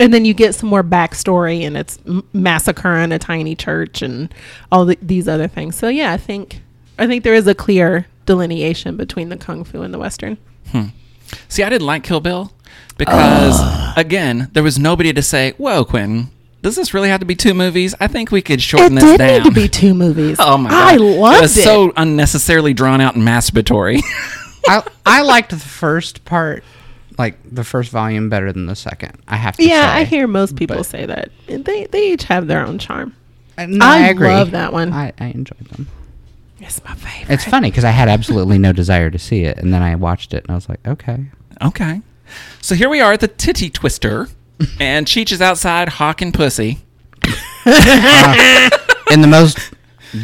And then you get some more backstory, and it's massacre in a tiny church, and all the, these other things. So yeah, I think I think there is a clear delineation between the kung fu and the western. Hmm. See, I didn't like Kill Bill because, again, there was nobody to say, "Whoa, Quentin, does this really have to be two movies? I think we could shorten it this down. It did need to be two movies. Oh my god! I loved it. Was it. so unnecessarily drawn out and masturbatory. I I liked the first part, like the first volume, better than the second. I have to. yeah, say. I hear most people But- say that. They they each have their own charm. Uh, No, I I, agree. love that one. I, I enjoyed them. It's my favorite. It's funny because I had absolutely no desire to see it, and then I watched it, and I was like, okay. okay, so here we are at the Titty Twister, and Cheech is outside hawking pussy. In the most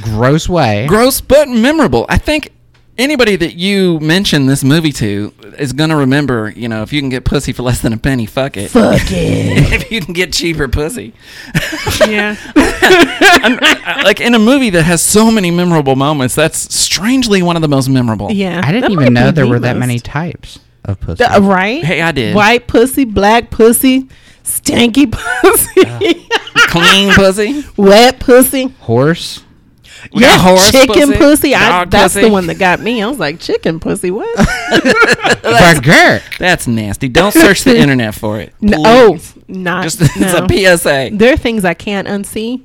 gross way. Gross but memorable. I think anybody that you mention this movie to is gonna remember. You know, if you can get pussy for less than a penny, fuck it. Fuck it. if you can get cheaper pussy. yeah. Uh, like in a movie that has so many memorable moments, that's strangely one of the most memorable. Yeah. I didn't That even know there the were that many types of pussy. Uh, right? Hey, I did. White pussy, black pussy, stanky pussy, Clean pussy. wet pussy. Uh, Horse. We got horse chicken pussy. pussy, I, that's pussy. the one that got me. I was like, chicken pussy. What? Burger. That's nasty. Don't search the internet for it. no, oh, not. Just it's a PSA. There are things I can't unsee.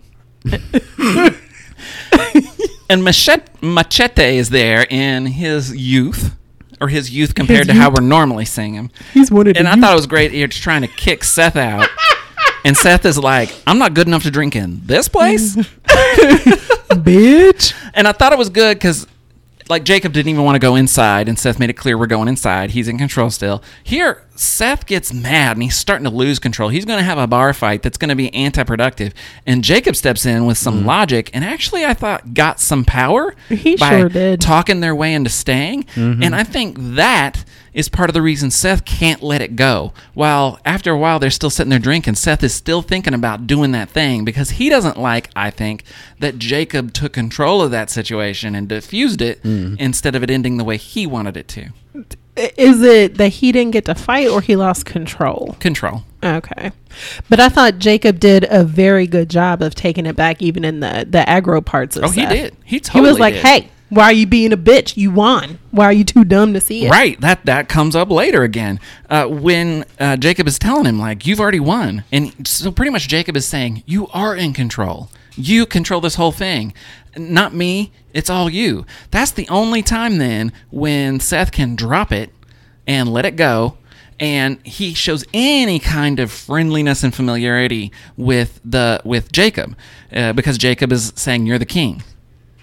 And Machete, Machete is there in his youth, or his youth compared His to how we're normally seeing him. He's of And I thought it was great. You're just trying to kick Seth out. And Seth is like, I'm not good enough to drink in this place. bitch. And I thought it was good because, like, Jacob didn't even want to go inside, and Seth made it clear we're going inside. He's in control still. Here, Seth gets mad and he's starting to lose control. He's going to have a bar fight that's going to be anti productive. And Jacob steps in with some mm. logic and actually, I thought, got some power He by sure did. talking their way into staying. Mm-hmm. And I think that is part of the reason Seth can't let it go. While after a while they're still sitting there drinking, Seth is still thinking about doing that thing because he doesn't like, I think, that Jacob took control of that situation and diffused it mm. instead of it ending the way he wanted it to. Is it that he didn't get to fight or he lost control? Control. Okay. But I thought Jacob did a very good job of taking it back even in the the aggro parts of Oh, he did. He totally. He was like, did. "Hey, why are you being a bitch? You won. Why are you too dumb to see it?" Right. That that comes up later again uh, when uh, Jacob is telling him like you've already won, and so pretty much Jacob is saying you are in control. You control this whole thing, not me. It's all you. That's the only time then when Seth can drop it and let it go. And he shows any kind of friendliness and familiarity with the with Jacob, uh, because Jacob is saying you're the king.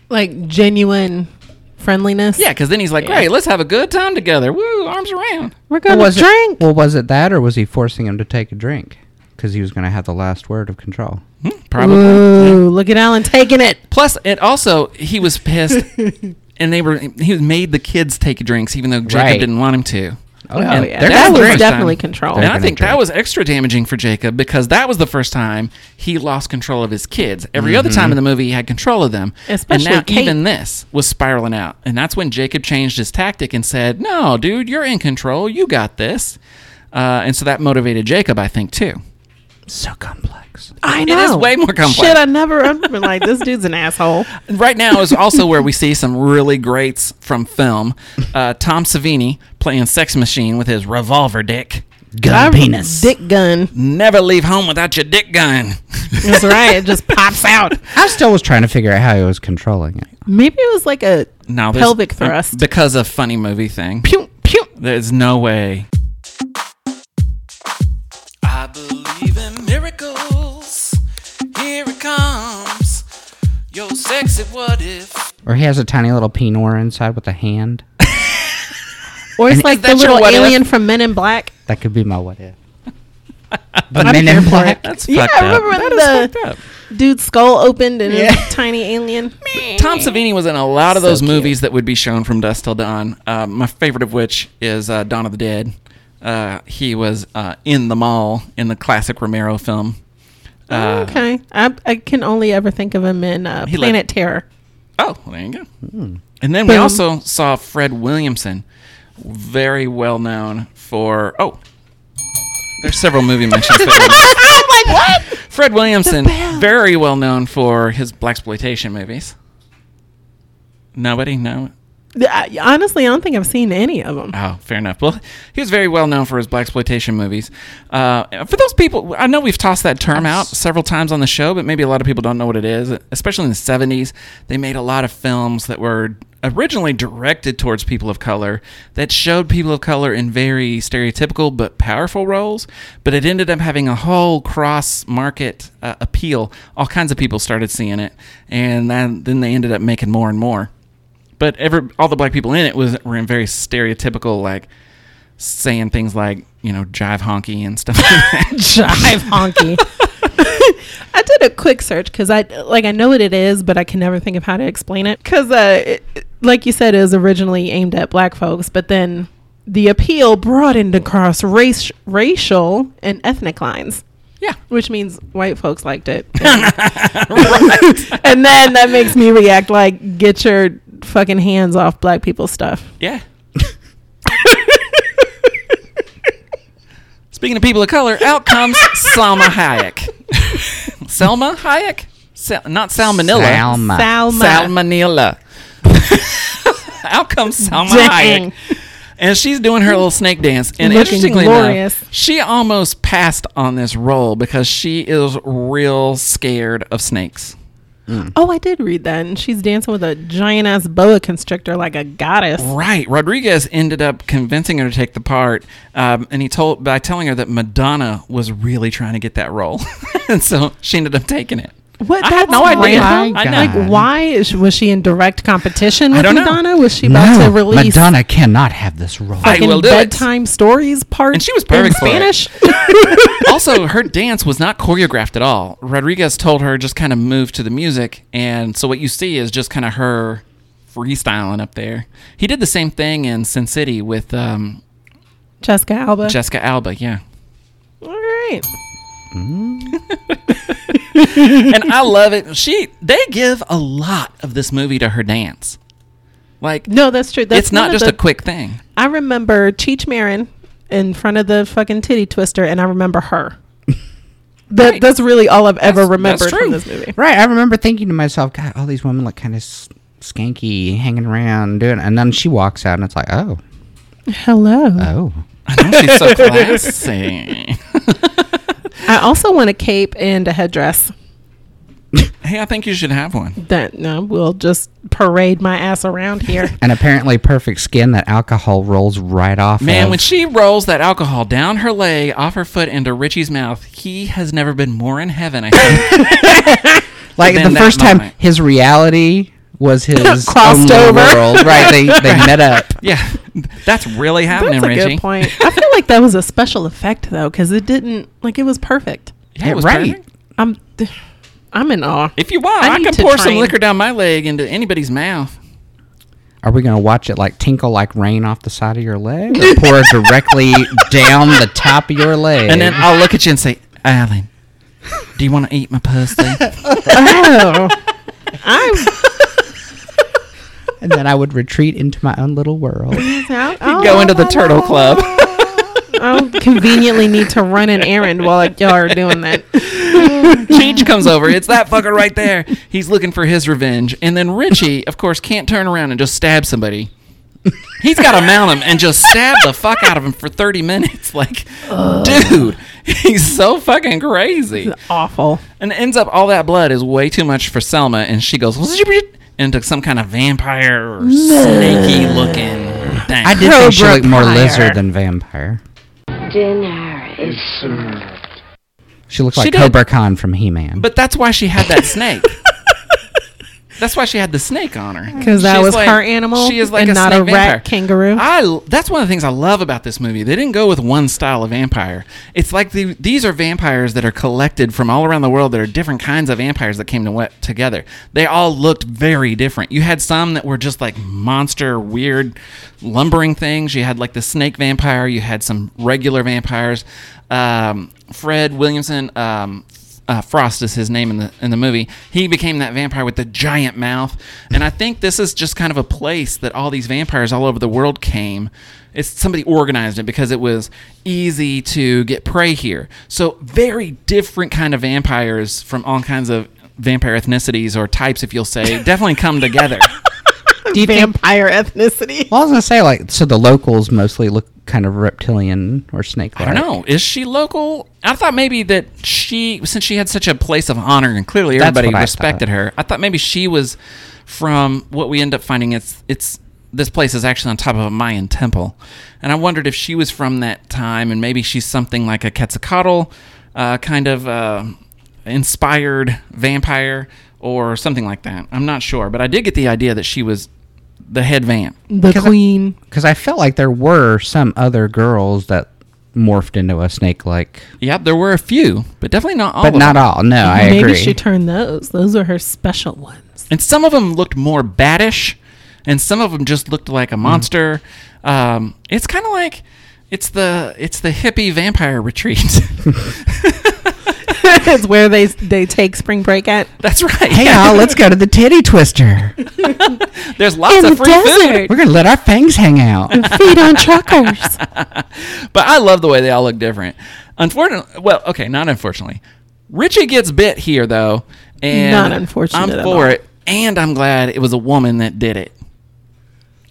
Like genuine friendliness. Yeah, because then he's like, Yeah. "Great, let's have a good time together. Woo, arms around." We're Well, gonna was drink. It, well, was it that, or was he forcing him to take a drink because he was going to have the last word of control? Hmm, Probably. Ooh, look at Alan taking it. Plus, it also he was pissed, and they were he made the kids take drinks even though Jacob Right. didn't want him to. Oh, And yeah. That was drink. definitely time- control. And They're I gonna think that was extra damaging for Jacob because that was the first time he lost control of his kids. Every other time in the movie, he had control of them. Especially and now Kate. even this was spiraling out. And that's when Jacob changed his tactic and said, "No, dude, you're in control. You got this." Uh, and so that motivated Jacob, I think, too. So complex. I It know. is way more complex. Shit, I never. I've been like, this dude's an asshole. Right now is also where we see some really greats from film. Uh, Tom Savini playing Sex Machine with his revolver dick. Gun I- penis. Dick gun. Never leave home without your dick gun. That's right. It just pops out. I still was trying to figure out how he was controlling it. Maybe it was like a No, pelvic thrust. because of funny movie thing. pew pew. There's no way. Yo, sexy, what if? Or he has a tiny little penor inside with a hand. Or it's And like the little what if? alien from Men in Black. That could be my what if. The Men in Black. That's Yeah, fucked I up. remember when That is the- Dude's skull opened and yeah. a tiny alien. Tom Savini was in a lot of So those cute. movies that would be shown from dusk till dawn. Uh, my favorite of which is uh, Dawn of the Dead. Uh, he was uh, in the mall in the classic Romero film. Uh, okay, I, I can only ever think of him in uh, He let- Planet Terror. Oh, well, there you go. And then we also saw Fred Williamson, very well known for. Oh, there's several movie mentions there. I'm like, what? Fred Williamson, very well known for his black exploitation movies. Nobody, no. I, honestly, I don't think I've seen any of them. Oh, fair enough. Well, he was very well known for his black exploitation movies. Uh, for those people, I know we've tossed that term out several times on the show, but maybe a lot of people don't know what it is. Especially in the '70s, they made a lot of films that were originally directed towards people of color that showed people of color in very stereotypical but powerful roles. But it ended up having a whole cross-market uh, appeal. All kinds of people started seeing it, and then, then they ended up making more and more but every all the black people in it was were in very stereotypical like saying things like you know jive honky and stuff like that. Jive honky. I did a quick search because I like I know what it is, but I can never think of how to explain it. Because, uh, it- like you said, it was originally aimed at black folks, but then the appeal broadened across race, racial, and ethnic lines. Yeah. which means white folks liked it. and then that makes me react like, get your fucking hands off black people's stuff. Yeah. Speaking of people of color, out comes Salma Hayek. Selma Hayek? Sal- not salmonella. Salma. Salma. Salmonella. out comes Salma Dang. Hayek. And she's doing her little snake dance. And Looking interestingly glorious. enough, she almost passed on this role because she is real scared of snakes. Oh, I did read that. And she's dancing with a giant ass boa constrictor like a goddess. Right. Rodriguez ended up convincing her to take the part, um, and he told by telling her that Madonna was really trying to get that role, and so she ended up taking it. What? I had no idea. random. I know. Like, why is, was she in direct competition I with don't know. Madonna? Was she about no, to release Madonna cannot have this role. I fucking will do it. bedtime stories part? And she was in perfect for it. Spanish. also, her dance was not choreographed at all. Rodriguez told her just kind of move to the music, and so what you see is just kind of her freestyling up there. He did the same thing in Sin City with um, Jessica Alba. Jessica Alba. Yeah. All right. Mm. and I love it. She they give a lot of this movie to her dance. Like No, that's true. That's it's not just the- a quick thing. I remember Cheech Marin in front of the fucking titty twister, and I remember her. That, Right. That's really all I've ever That's- remembered that's from this movie. Right. I remember thinking to myself, God, all these women look kind of s- skanky, hanging around, doing. And then she walks out, and it's like, oh, Hello. oh. I know she's so classy. I also want a cape and a headdress. hey, I think you should have one. That no, will just parade my ass around here. And apparently, perfect skin. That alcohol rolls right off. Man, of. when she rolls that alcohol down her leg, off her foot, into Richie's mouth, he has never been more in heaven. I think. like the that first time, his reality was his Crossed own over. world. Right. They they met up. yeah, that's really happening, That's a Richie. good point. I feel like that was a special effect though, because it didn't like it was perfect. Yeah, it was right. perfect. I'm, I'm in awe. If you want, I I, can to pour some liquor down my leg into anybody's mouth. Are we gonna watch it like tinkle like rain off the side of your leg, or pour it directly down the top of your leg? And then I'll look at you and say, Alan, do you want to eat my pussy? oh, I'm. And then I would retreat into my own little world. I'll, Go oh, into the turtle club. I'll conveniently need to run an errand while y'all are doing that. Cheech comes over. It's that fucker right there. He's looking for his revenge. And then Richie, of course, can't turn around and just stab somebody. He's got to mount him and just stab the fuck out of him for 30 minutes. Like, dude, he's so fucking crazy. Awful. And it ends up all that blood is way too much for Selma. And she goes into some kind of vampire or snaky looking thing. I did think she looked more lizard than vampire. Dinner is served. She looked She like did. Kobra Khan from He-Man. But that's why she had that snake. that's why she had the snake on her. Because that She's was like- her animal She is like and a not a snake vampire. rat kangaroo. I that's one of the things I love about this movie. They didn't go with one style of vampire. It's like the, these are vampires that are collected from all around the world. That are different kinds of vampires that came to wet together. They all looked very different. You had some that were just like monster, weird, lumbering things. You had like the snake vampire. You had some regular vampires. Um, Fred Williamson. Um, uh, Frost is his name in the in the movie. He became that vampire with the giant mouth, and I think this is just kind of a place that all these vampires all over the world came. It's somebody organized it because it was easy to get prey here. So very different kind of vampires from all kinds of vampire ethnicities or types, if you'll say, definitely come together. Do you think? Vampire ethnicity. Well, I was gonna say like so the locals mostly look kind of reptilian or snake. Like I don't know. Is she local? I thought maybe that she, since she had such a place of honor and clearly That's everybody what I respected her, I thought maybe she was from what we end up finding. It's it's this place is actually on top of a Mayan temple, and I wondered if she was from that time, and maybe she's something like a Quetzalcoatl uh, kind of uh, inspired vampire or something like that. I'm not sure, but I did get the idea that she was the head vamp. The 'Cause I- queen. Because I felt like there were some other girls that morphed into a snake like, Yep, there were a few, but definitely not all. but of not them. all. No, I Maybe agree. she turned those. Those are her special ones. and some of them looked more baddish, and some of them just looked like a monster. Um, it's kind of like it's the it's the hippie vampire retreat. it's where they they take spring break at. That's right. hey y'all, let's go to the titty twister. There's lots In of the free food. We're gonna let our fangs hang out. And feed on truckers. but I love the way they all look different. Unfortunately, well, okay, not unfortunately. Richie gets bit here though, and Not unfortunate I'm at for all. it, and I'm glad it was a woman that did it.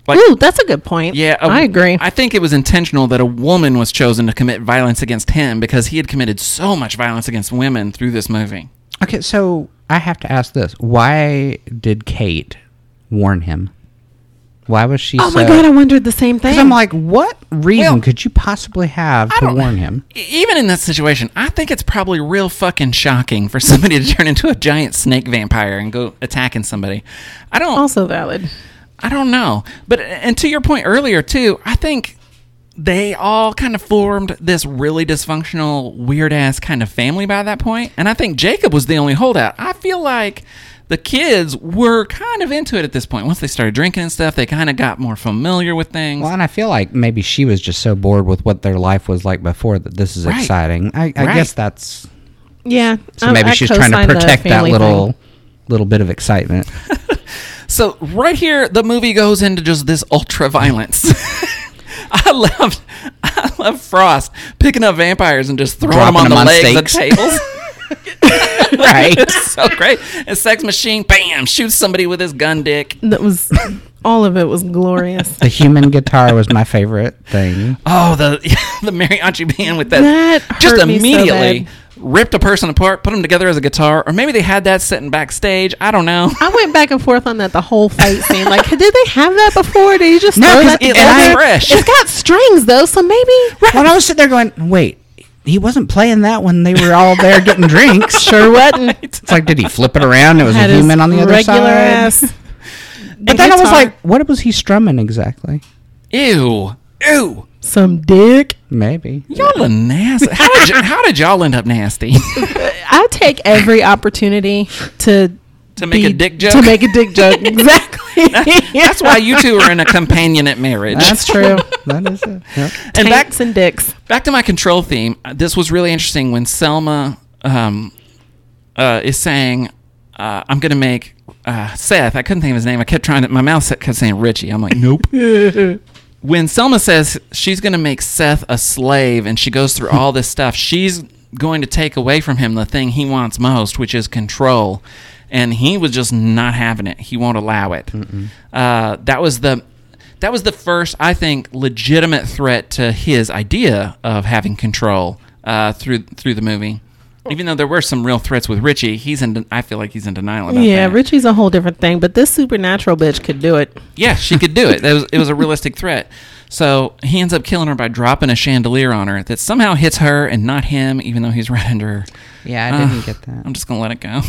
Like, Ooh, that's a good point. Yeah, a- I agree. I think it was intentional that a woman was chosen to commit violence against him because he had committed so much violence against women through this movie. Okay, so I have to ask this: Why did Kate warn him? Why was she? oh my god, I wondered the same thing. Because I'm like, what reason Well, could you possibly have I to warn him? Even in that situation, I think it's probably real fucking shocking for somebody to turn into a giant snake vampire and go attacking somebody. I don't. also valid. I don't know. But and to your point earlier too, I think they all kind of formed this really dysfunctional, weird ass kind of family by that point. And I think Jacob was the only holdout. I feel like the kids were kind of into it at this point. Once they started drinking and stuff, they kind of got more familiar with things. Well, and I feel like maybe she was just so bored with what their life was like before that this is Right. exciting. I, I Right. guess that's Yeah. so maybe I she's trying to protect that little thing. little bit of excitement. So right here, the movie goes into just this ultra violence. I love, I love Frost picking up vampires and just throwing them Dropping on the on legs stakes. of tables. right. it's so great. And Sex Machine, bam, shoots somebody with his gun dick. That was all of it was glorious. The human guitar was my favorite thing. Oh, the the mariachi band with that, That just hurt me so immediately bad. Ripped a person apart, put them together as a guitar, or maybe they had that sitting backstage. I don't know. I went back and forth on that the whole fight scene. Like, did they have that before? Did you just No, throw 'cause that it, together? Fresh. It's got strings though, so maybe. When I was sitting there going, wait, he wasn't playing that when they were all there getting drinks. Sure wasn't. It's like, did he flip it around? It was Had a human on the other regular side. ass. But then I was like, what was he strumming exactly? Ew, ew. Some dick. Maybe. Y'all are nasty. How did, y- how did y'all end up nasty? I take every opportunity to To make a dick joke? To make a dick joke, exactly. That's why you two are in a companionate marriage. That's true. that is it. Yep. and back and dicks. back to my control theme. uh, This was really interesting when Selma um, uh, is saying, uh, "I'm going to make uh, Seth." I couldn't think of his name. I kept trying to. My mouth kept saying Richie. I'm like, nope. When Selma says she's going to make Seth a slave, and she goes through all this stuff, she's going to take away from him the thing he wants most, which is control. And he was just not having it. He won't allow it. Uh, that was the that was the first, I think, legitimate threat to his idea of having control uh, through through the movie. Even though there were some real threats with Richie, he's in. I feel like he's in denial about it. Yeah, that. Richie's a whole different thing, but this supernatural bitch could do it. Yeah, she could do it. It was, it was a realistic threat. So he ends up killing her by dropping a chandelier on her that somehow hits her and not him, even though he's right under her. Yeah, I didn't Ugh, get that. I'm just gonna let it go.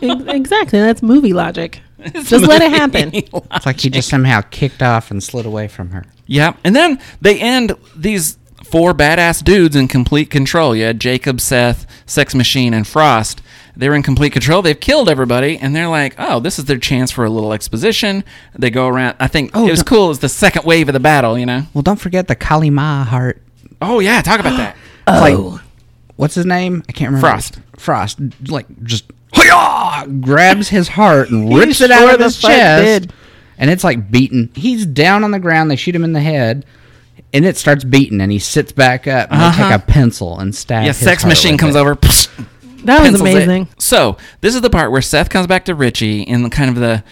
Exactly. That's movie logic. Just let it happen. It's like he just somehow kicked off and slid away from her. Yeah, and then they end these four badass dudes in complete control. You had Jacob, Seth, Sex Machine, and Frost. They're in complete control. They've killed everybody, and they're like, "Oh, this is their chance for a little exposition." They go around. I think Oh, it was cool. It's the second wave of the battle, you know. Well, don't forget the Kali Ma heart. Oh yeah, talk about that. It's like, what's his name? I can't remember. Frost. Frost. Like, just "Hi-yah!" grabs his heart and rips it out of his chest. did. And it's like beaten. He's down on the ground. They shoot him in the head. And it starts beating, and he sits back up. And they Uh-huh. take a pencil and stab. Yeah, his Sex heart Machine with comes it. over. That was pencils it. amazing. So this is the part where Seth comes back to Richie in the kind of the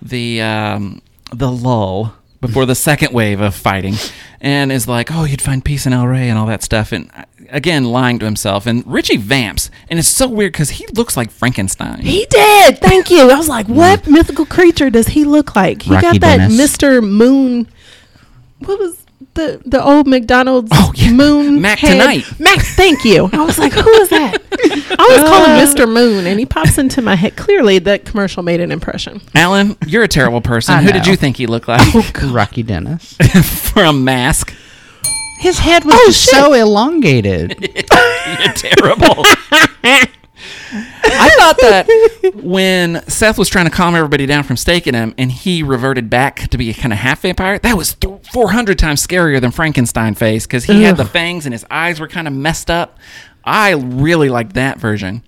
the um, the lull before the second wave of fighting, and is like, "Oh, you'd find peace in El Rey and all that stuff," and uh, again lying to himself. And Richie vamps, and it's so weird because he looks like Frankenstein. He did. Thank you. I was like, what mythical creature does he look like? He Rocky got that Dennis. Mr. Moon. What was the the old McDonald's Oh, yeah. Moon? Mac head? Tonight. Mac, thank you. I was like, who is that? I was call him uh. Mr. Moon, and he pops into my head. Clearly, that commercial made an impression. Alan, you're a terrible person. I Who did you think he looked like oh, Rocky Dennis. from Mask? His head was Oh, just so elongated. You're terrible. I thought that when Seth was trying to calm everybody down from staking him and he reverted back to be a kind of half vampire, that was th- 400 times scarier than Frankenstein face because he had the fangs and his eyes were kind of messed up. I really liked that version.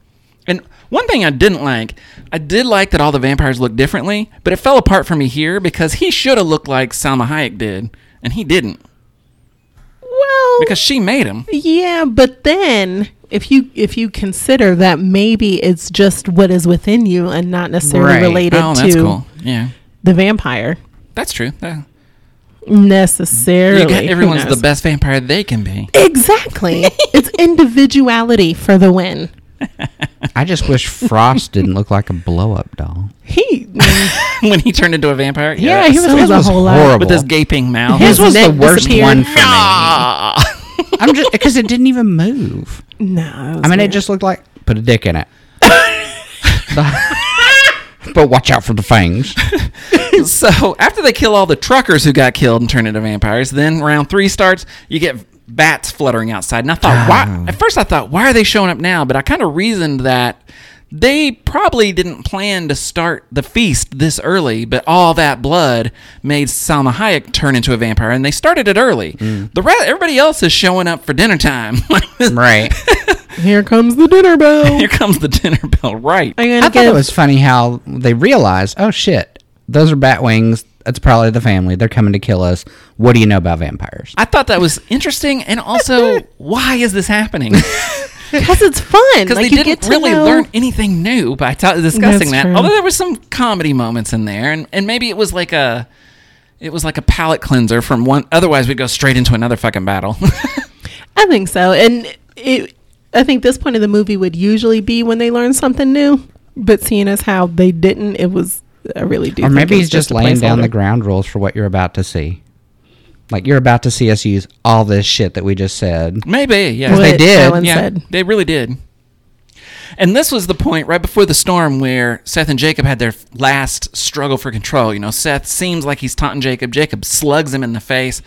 And one thing I didn't like, I did like that all the vampires looked differently, but it fell apart for me here because he should have looked like Salma Hayek did, and he didn't Well, because she made him. yeah, but then if you if you consider that maybe it's just what is within you and not necessarily Right. related Oh, to cool. Yeah, the vampire that's true. That- necessarily. Got, everyone's the best vampire they can be. Exactly. it's individuality for the win. I just wish Frost didn't look like a blow up doll. He, when he turned into a vampire, yeah, he was, His a was whole lot. horrible. with his gaping mouth. His His was the worst one for me. Ah. I'm just because it didn't even move. No, I mean, it just looked like put a dick in it. but watch out for the fangs. so after they kill all the truckers who got killed and turn into vampires, then round three starts. You get bats fluttering outside, and I thought, why? Oh. At first, I thought, why are they showing up now? But I kind of reasoned that they probably didn't plan to start the feast this early, but all that blood made Salma Hayek turn into a vampire, and they started it early. Mm. The re- everybody else is showing up for dinner time. Right. Here comes the dinner bell. Here comes the dinner bell. Right. I gonna thought it was funny how they realized, oh shit, those are bat wings. That's probably the family. They're coming to kill us. What do you know about vampires? I thought that was interesting, and also, why is this happening? Because it's fun. Because Like they you didn't get really know- learn anything new by ta- discussing That's that. true. Although there were some comedy moments in there, and, and maybe it was like a, it was like a palate cleanser from one. Otherwise, we'd go straight into another fucking battle. I think so, and it. I think this point of the movie would usually be when they learn something new, but seeing as how they didn't, it was. I really do. Or think maybe he's was just laying down the ground rules for what you're about to see. Like you're about to see us use all this shit that we just said. maybe, yeah. What they did, Alan yeah, said. they really did. And this was the point right before the storm where Seth and Jacob had their last struggle for control. You know, Seth seems like he's taunting Jacob. Jacob slugs him in the face.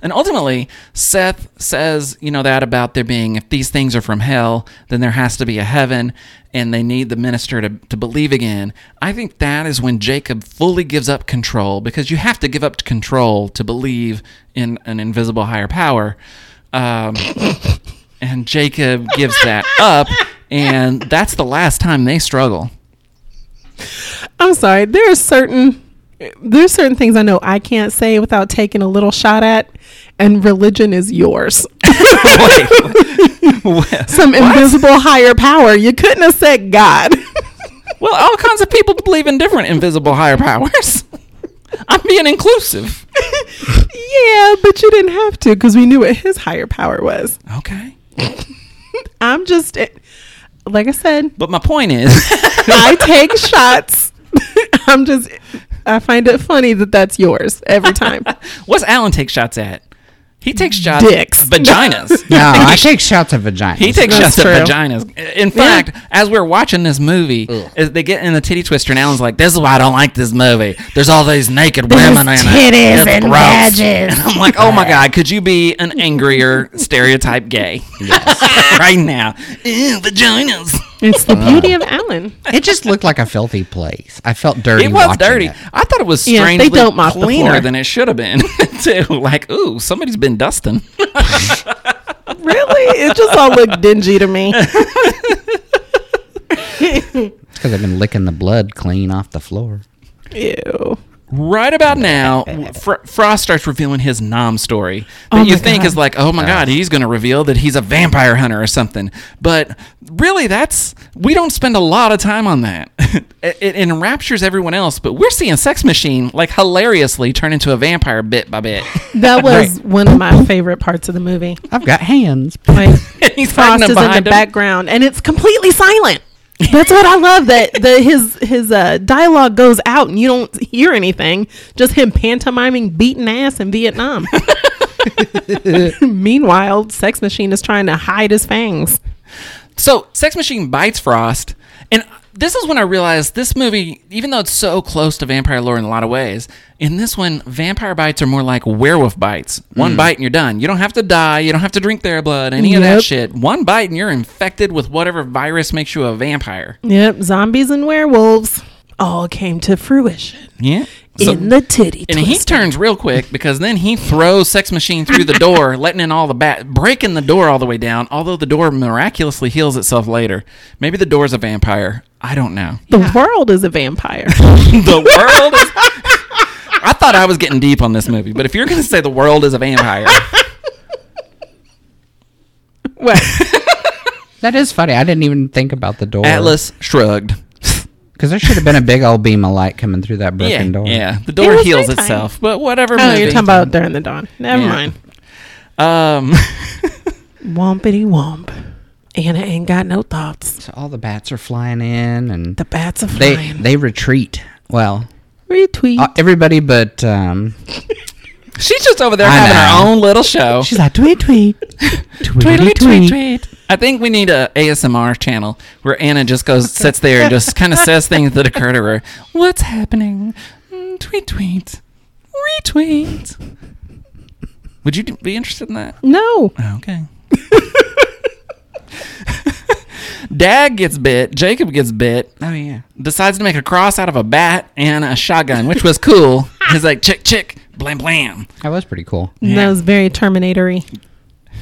And ultimately, Seth says, you know, that about there being, if these things are from hell, then there has to be a heaven and they need the minister to, to believe again. I think that is when Jacob fully gives up control because you have to give up control to believe in an invisible higher power. Um, and Jacob gives that up, and that's the last time they struggle. I'm sorry. There are certain there's certain things I know I can't say without taking a little shot at, and religion is yours. Some invisible higher power. You couldn't have said God. well, all kinds of people believe in different invisible higher powers. I'm being inclusive. yeah, but you didn't have to because we knew what his higher power was. Okay. I'm just, like I said, But my point is, I take shots. I'm just, I find it funny that that's yours every time. what's Alan take shots at? He takes shots Dicks. at vaginas. No, I take shots of vaginas. He takes That's shots at true. vaginas. In fact, as we're watching this movie, as they get in the titty twister, and Alan's like, "This is why I don't like this movie. There's all these naked women in it. titties It's and gross." badges. And I'm like, "Oh my god, could you be an angrier stereotype gay right now? Ew, vaginas." It's the beauty of Alan. It just looked like a filthy place. I felt dirty. It was watching dirty. it. I thought it was Yeah, they strangely don't mop the cleaner floor. than it should have been too. Like, ooh, somebody's been dusting. Really? It just all looked dingy to me. It's because I've been licking the blood clean off the floor. Ew. Right about now, Fr- Frost starts revealing his Nam story that Oh you think God. is like, oh my god, he's going to reveal that he's a vampire hunter or something. But really, that's we don't spend a lot of time on that. it, it enraptures everyone else, but we're seeing Sex Machine like hilariously turn into a vampire bit by bit. That was one of my favorite parts of the movie. I've got hands. Like he's Frost is in behind the him. background, and it's completely silent. That's what I love. That the his his uh, dialogue goes out, and you don't hear anything. Just him pantomiming beating ass in Vietnam. Meanwhile, Sex Machine is trying to hide his fangs. So, Sex Machine bites Frost, and this is when I realized this movie, even though it's so close to vampire lore in a lot of ways, in this one, vampire bites are more like werewolf bites. One mm. bite and you're done. You don't have to die. You don't have to drink their blood. Any of that shit. One bite and you're infected with whatever virus makes you a vampire. Yep, zombies and werewolves all came to fruition Yeah. So- in the titty. and he turns real quick because then he throws Sex Machine through the door, letting in all the bat, breaking the door all the way down. Although the door miraculously heals itself later. Maybe the door's a vampire. I don't know. The world is a vampire. the world is. I thought I was getting deep on this movie, but if you're going to say the world is a vampire, well, That is funny. I didn't even think about the door. Atlas shrugged. Because there should have been a big old beam of light coming through that Yeah, broken door. yeah. The door was heals daytime. itself, but whatever. oh, movie. you're talking about during the dawn. Never Yeah. mind. Um, Wompity womp. Anna ain't got no thoughts. So all the bats are flying in, and The bats are flying. they retreat. Well, Retweet. uh, everybody but um, she's just over there I having know. her own little show. she's like tweet tweet, Tweetly tweet tweet. I think we need a ASMR channel where Anna just goes, sits there, and just kind of says things that occur to her. What's happening? Mm, tweet tweet, retweet. Would you be interested in that? no. Okay. Dad gets bit. Jacob gets bit. Oh yeah. Decides to make a cross out of a bat and a shotgun, which was cool. He's like, chick, chick, blam, blam. That was pretty cool. That was very Terminatory.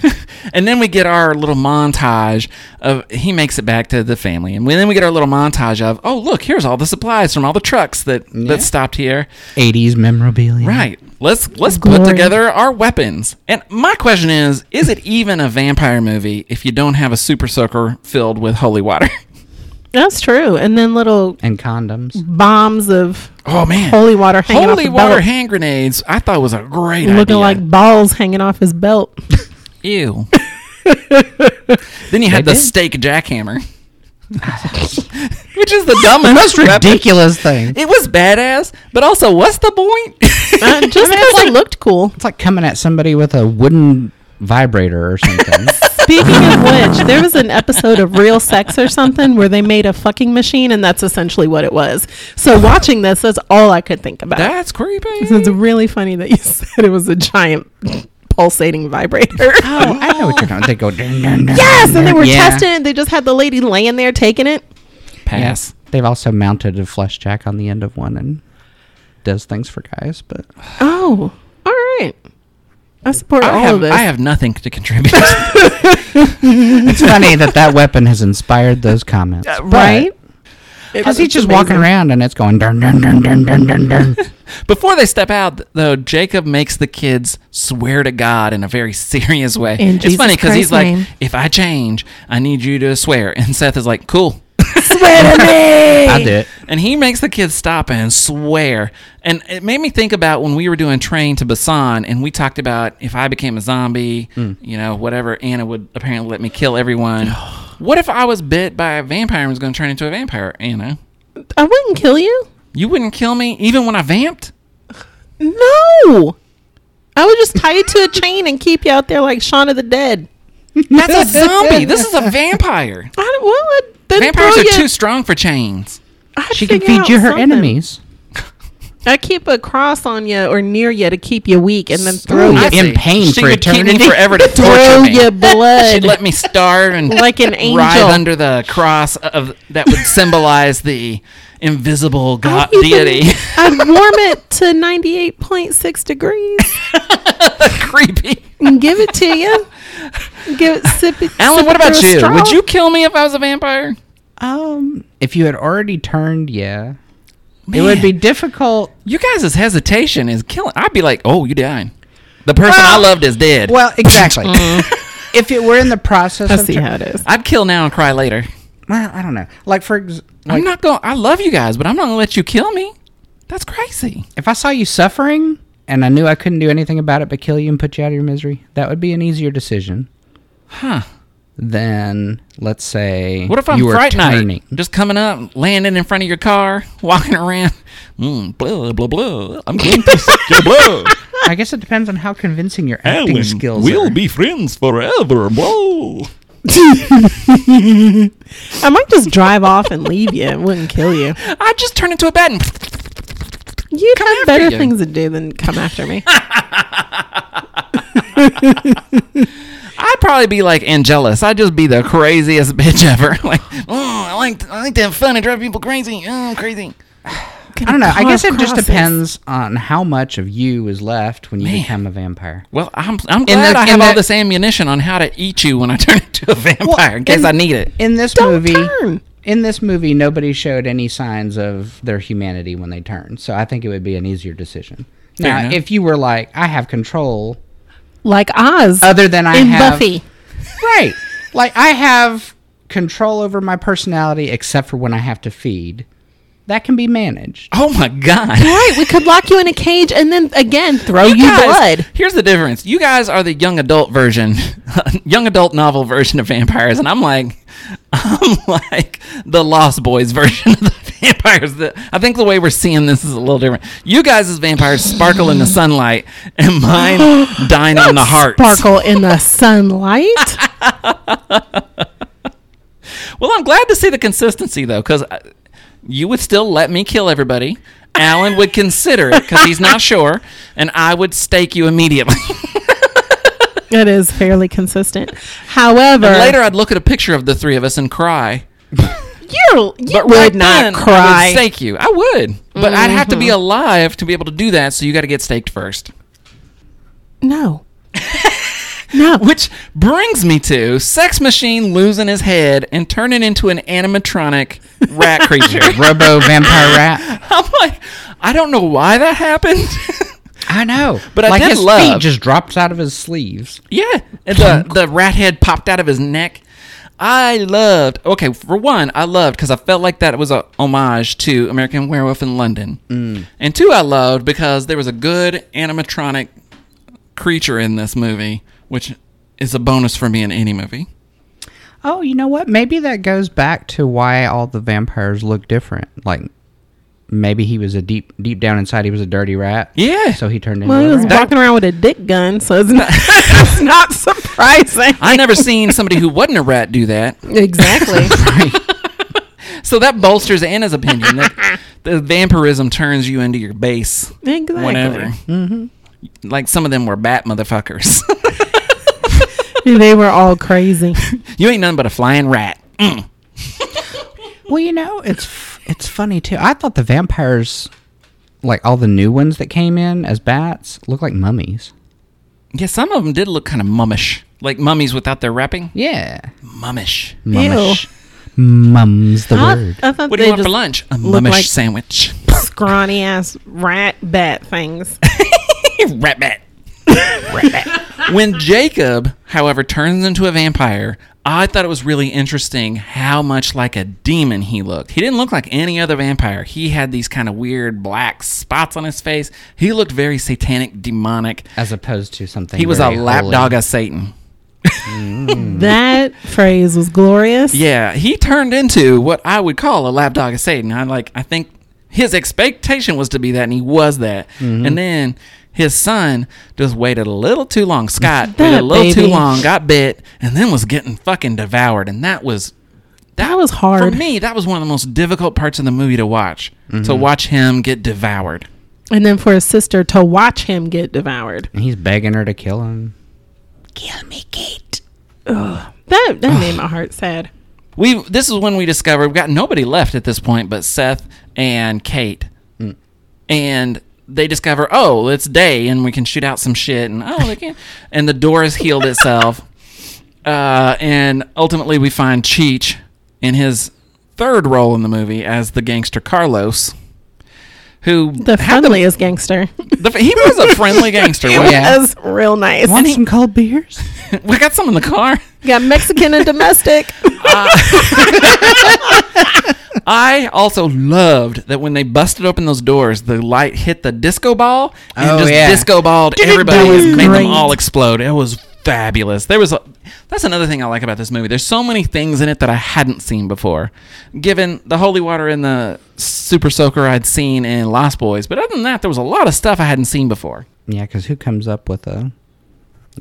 And then we get our little montage of he makes it back to the family, and then we get our little montage of oh look, here's all the supplies from all the trucks that Yeah. that stopped here. 80s memorabilia. Right. Let's let's put together our weapons. And my question is, is it even a vampire movie if you don't have a super soaker filled with holy water? That's true. And then little And condoms. bombs of Oh man. holy water hanging Holy off the water belt, hand grenades, I thought was a great looking idea. like balls hanging off his belt. Ew. then you had They the did. stake jackhammer. Which is the dumbest The most weapon. ridiculous thing. It was badass, but also, what's the point? Uh, just because it looked cool. It's like coming at somebody with a wooden vibrator or something. Speaking of which, there was an episode of Real Sex or something where they made a fucking machine, and that's essentially what it was. So watching this, that's all I could think about. That's creepy. So it's really funny that you said it was a giant pulsating vibrator. oh, I know what you're talking. They go. Dun, dun, dun, yes, and they were yeah. testing it. They just had the lady laying there taking it. Pass. Yes. They've also mounted a flesh jack on the end of one and does things for guys, but Oh, all right. I support I all have, of this. I have nothing to contribute. it's funny that that weapon has inspired those comments. Uh, right? Because he's just walking around and it's going dun dun dun dun dun dun dun. Before they step out, though, Jacob makes the kids swear to God in a very serious way. In it's Jesus funny because he's Christ's like, name. "If I change, I need you to swear." And Seth is like, "Cool." Swear to me. I did. And he makes the kids stop and swear. And it made me think about when we were doing Train to Busan, and we talked about if I became a zombie, hmm. you know, whatever, Anna would apparently let me kill everyone. Oh. What if I was bit by a vampire and was going to turn into a vampire, Anna? I wouldn't kill you. You wouldn't kill me even when I vamped? No. I would just tie you to a chain and keep you out there like Shaun of the Dead. That's a zombie. this is a vampire. I don't, well, I'd- Vampires are you- too strong for chains. I'd She can figure feed out you her something. enemies. I keep a cross on you or near you to keep you weak, and then throw Ooh, you, in pain she for would keep me eternity. forever to torture throw me. you blood She'd let me starve and like an angel. writhe under the cross of that would symbolize the invisible god I'd deity. I'd warm it to ninety eight point six degrees Creepy. and give it to you. Give it sip it. Alan, sip what it about you? straw. Would you kill me if I was a vampire? Um, if you had already turned, yeah. It would be difficult. You guys' hesitation is killing. I'd be like, "Oh, you dying? The person I loved is dead." Well, exactly. Mm-hmm. if it were in the process I of see tur- how it is. I'd kill now and cry later. well, I don't know. Like for ex- like I'm not going. I love you guys, but I'm not going to let you kill me. That's crazy. if I saw you suffering and I knew I couldn't do anything about it but kill you and put you out of your misery, that would be an easier decision Huh? Than let's say What if I'm you were Fright turning. Night? Just coming up, landing in front of your car, walking around. Mm, blah blah blah. I'm going to suck your blood. I guess it depends on how convincing your acting skills are. We'll be friends forever. Blah. I might just drive off and leave you. It wouldn't kill you. I'd just turn into a bat and You'd Come have after better you. things to do than come after me. I'd probably be like Angelus. I'd just be the craziest bitch ever. like, oh, I like I like to have fun and drive people crazy. Oh, I'm crazy. I don't know. I guess it just Crosses. depends on how much of you is left when you Man. become a vampire. Well, I'm I'm glad the- I have all the- this ammunition on how to eat you when I turn into a vampire in case in- I need it. In this Don't movie, turn. in this movie, nobody showed any signs of their humanity when they turned. So I think it would be an easier decision. Fair now, enough. if you were like, I have control, Like Oz. other than I in have Buffy. right, like I have control over my personality, except for when I have to feed. That can be managed. Oh my god. Right, we could lock you in a cage and then again throw you, guys- blood. Here's the difference. You guys are the young adult version, young adult novel version of vampires, and I'm like, I'm like the Lost Boys version of the vampires. I think the way we're seeing this is a little different. You guys as vampires sparkle in the sunlight, and mine dine on the heart. Sparkle in the sunlight. Well, I'm glad to see the consistency though, because uh, you would still let me kill everybody. Alan would consider it because he's not sure, and I would stake you immediately. it is fairly consistent. However, And later, I'd look at a picture of the three of us and cry. you you But would right not then, I cry. Mm-hmm. would stake you. I would, but I'd have to be alive to be able to do that. So you got to get staked first. no. no. Which brings me to Sex Machine losing his head and turning into an animatronic rat creature. Robo vampire rat. I'm like, I don't know why that happened. I know, But I like did his love- feet just drops out of his sleeves. yeah, and the the rat head popped out of his neck. I loved. Okay, for one, I loved because I felt like that was a homage to American Werewolf in London, Mm. and two, I loved because there was a good animatronic creature in this movie, which is a bonus for me in any movie. Oh, you know what? Maybe that goes back to why all the vampires look different. Like maybe he was a deep deep down inside he was a dirty rat. Yeah. So he turned into Well, he a was rat. walking around with a dick gun, so it's not, it's not surprising. I never seen somebody who wasn't a rat do that. exactly. So that bolsters Anna's opinion that the vampirism turns you into your base exactly. whenever. Mm-hmm. Like some of them were bat motherfuckers. They were all crazy. you ain't nothing but a flying rat. Mm. Well, you know, it's f- it's funny too. I thought the vampires like all the new ones that came in as bats look like mummies. Yeah, some of them did look kind of mummish, like mummies without their wrapping. Yeah. Mummish. Mummish. Mum's the I, word. I What do you want for lunch? A mummish like- sandwich. scrawny ass rat bat things. rat bat. rat bat. When Jacob, however, turns into a vampire, I thought it was really interesting how much like a demon he looked. He didn't look like any other vampire. He had these kind of weird black spots on his face. He looked very satanic, demonic. As opposed to something. He was a lapdog of Satan. that phrase was glorious. Yeah, he turned into what I would call a lapdog of Satan. I like I think his expectation was to be that and he was that. Mm-hmm. And then his son just waited a little too long. Scott That waited a little too long, got bit, and then was getting fucking devoured. And that was That was hard for me, that was one of the most difficult parts of the movie to watch. Mm-hmm. To watch him get devoured. And then for his sister to watch him get devoured. And he's begging her to kill him. Kill me, Kate. Ugh. That that made my heart sad. We this is when we discovered we've got nobody left at this point but Seth and Kate. And they discover, oh, it's day and we can shoot out some shit and oh they can't. and the door has healed itself. Uh, and ultimately we find Cheech in his third role in the movie as the gangster Carlos. who The had friendliest gangster. The, he was a friendly gangster. wasn't he? Yeah. That's real nice. Want some cold beers? we got some in the car. Got Mexican and domestic. I also loved that when they busted open those doors, the light hit the disco ball and Oh, just yeah. disco balled everybody and made them all explode. It was fabulous. There was a, that's another thing I like about this movie. There's so many things in it that I hadn't seen before. Given the holy water and the super soaker I'd seen in Lost Boys, but other than that, there was a lot of stuff I hadn't seen before. Yeah, because who comes up with a,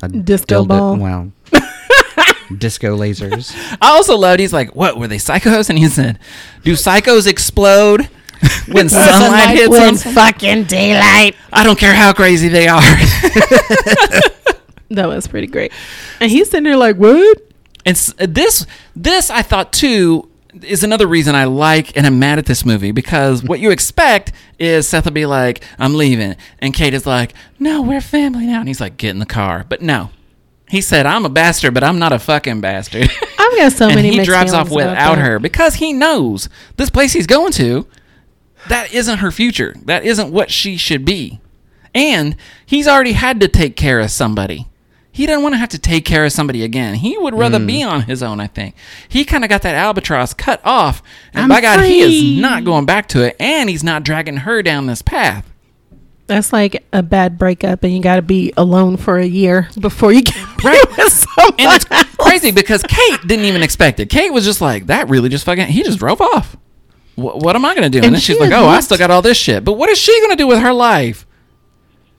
a Disco dildo- ball. Well, disco lasers. I also loved. He's like, "What were they psychos?" And he said, "Do psychos explode when sunlight hits them? fucking daylight. I don't care how crazy they are." That was pretty great. And he's sitting there like, what? And this, this I thought too is another reason I like and I'm mad at this movie because what you expect is Seth will be like, "I'm leaving," and Kate is like, "No, we're family now," and he's like, "Get in the car," but no. He said, "I'm a bastard, but I'm not a fucking bastard." I've got so and many he drives off without her because he knows this place he's going to that isn't her future. That isn't what she should be. And he's already had to take care of somebody. He doesn't want to have to take care of somebody again. He would rather Hmm. be on his own i think. He kind of got that albatross cut off and I'm by god he is not going back to it and he's not dragging her down this path. That's like a bad breakup, and you got to be alone for a year before you get Right. and it's crazy because Kate didn't even expect it. Kate was just like, "That really just fucking." He just drove off. Wh- what am I gonna do? And, And then she's like, "Oh, I still got all this shit." But what is she gonna do with her life?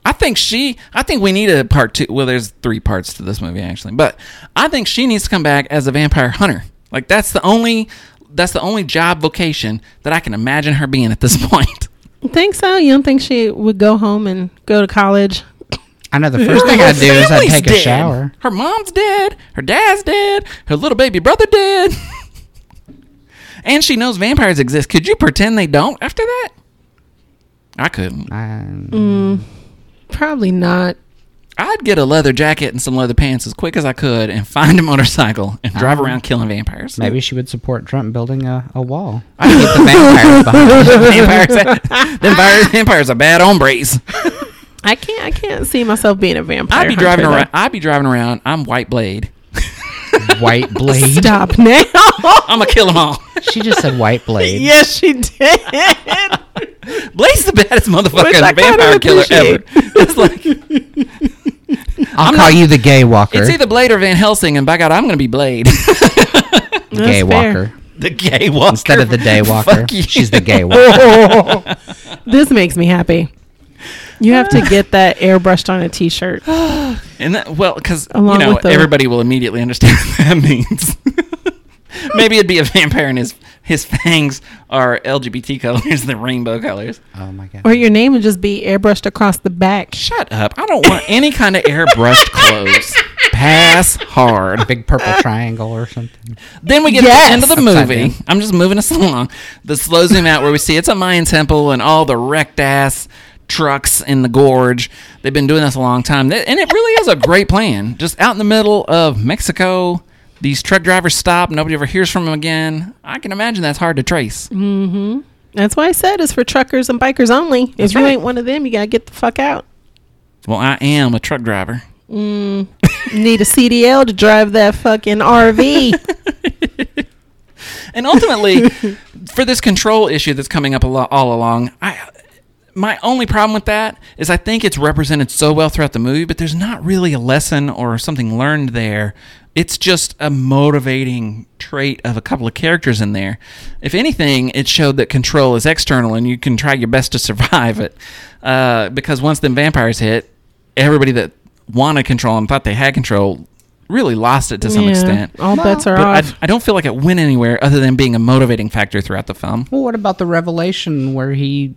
I think she. I think we need a part two. Well, there's three parts to this movie actually, but I think she needs to come back as a vampire hunter. Like that's the only. That's the only job vocation that I can imagine her being at this point. Think so? You don't think she would go home and go to college? I know the first thing I'd do is I'd family's take a dead. shower. Her mom's dead. Her dad's dead. Her little baby brother dead. and she knows vampires exist. Could you pretend they don't after that? I couldn't. I, mm, Probably not. I'd get a leather jacket and some leather pants as quick as I could and find a motorcycle and drive around killing vampires. maybe she would support Trump building a, a wall. I'd keep the vampires behind. vampires, vampires, vampires are bad hombres. I can't. I can't see myself being a vampire. I'd be driving hunter, around. I'd be driving around. I'm White Blade. White blade. Stop now. I'm gonna kill them all. She just said white blade. yes, she did. Blade's the baddest motherfucking I kinda vampire killer ever. It's like I'll call you the gay walker. it's either Blade or Van Helsing, and by God, I'm gonna be Blade. gay fair. walker. the gay walker Instead of the day walker, Fuck you. she's the gay walker. This makes me happy. You have to get that airbrushed on a T-shirt. And that, well, because you Along know with the- everybody will immediately understand what that means. Maybe it'd be a vampire and his his fangs are LGBT colors, the rainbow colors. Oh my god. Or your name would just be airbrushed across the back. Shut up! I don't want any kind of airbrushed clothes. Pass hard. Big purple triangle or something. Then we get Yes. to the end of the Upside movie. down. I'm just moving us along. The slow zoom out where we see it's a Mayan temple and all the wrecked ass trucks in the gorge. They've been doing this a long time. And it really is a great plan. Just out in the middle of Mexico, these truck drivers stop. Nobody ever hears from them again. I can imagine that's hard to trace. Mm-hmm. That's why I said it's for truckers and bikers only. That's if you right. ain't one of them, you gotta get the fuck out. Well, I am a truck driver. You need a CDL to drive that fucking RV. And ultimately, for this control issue that's coming up a lo- all along, I my only problem with that is I think it's represented so well throughout the movie, but there's not really a lesson or something learned there. It's just a motivating trait of a couple of characters in there. If anything, it showed that control is external and you can try your best to survive it. Uh, because once the vampires hit, everybody that wanted control and thought they had control really lost it to some Yeah, extent. All bets are But I, off. I don't feel like it went anywhere other than being a motivating factor throughout the film. Well, what about the revelation where he,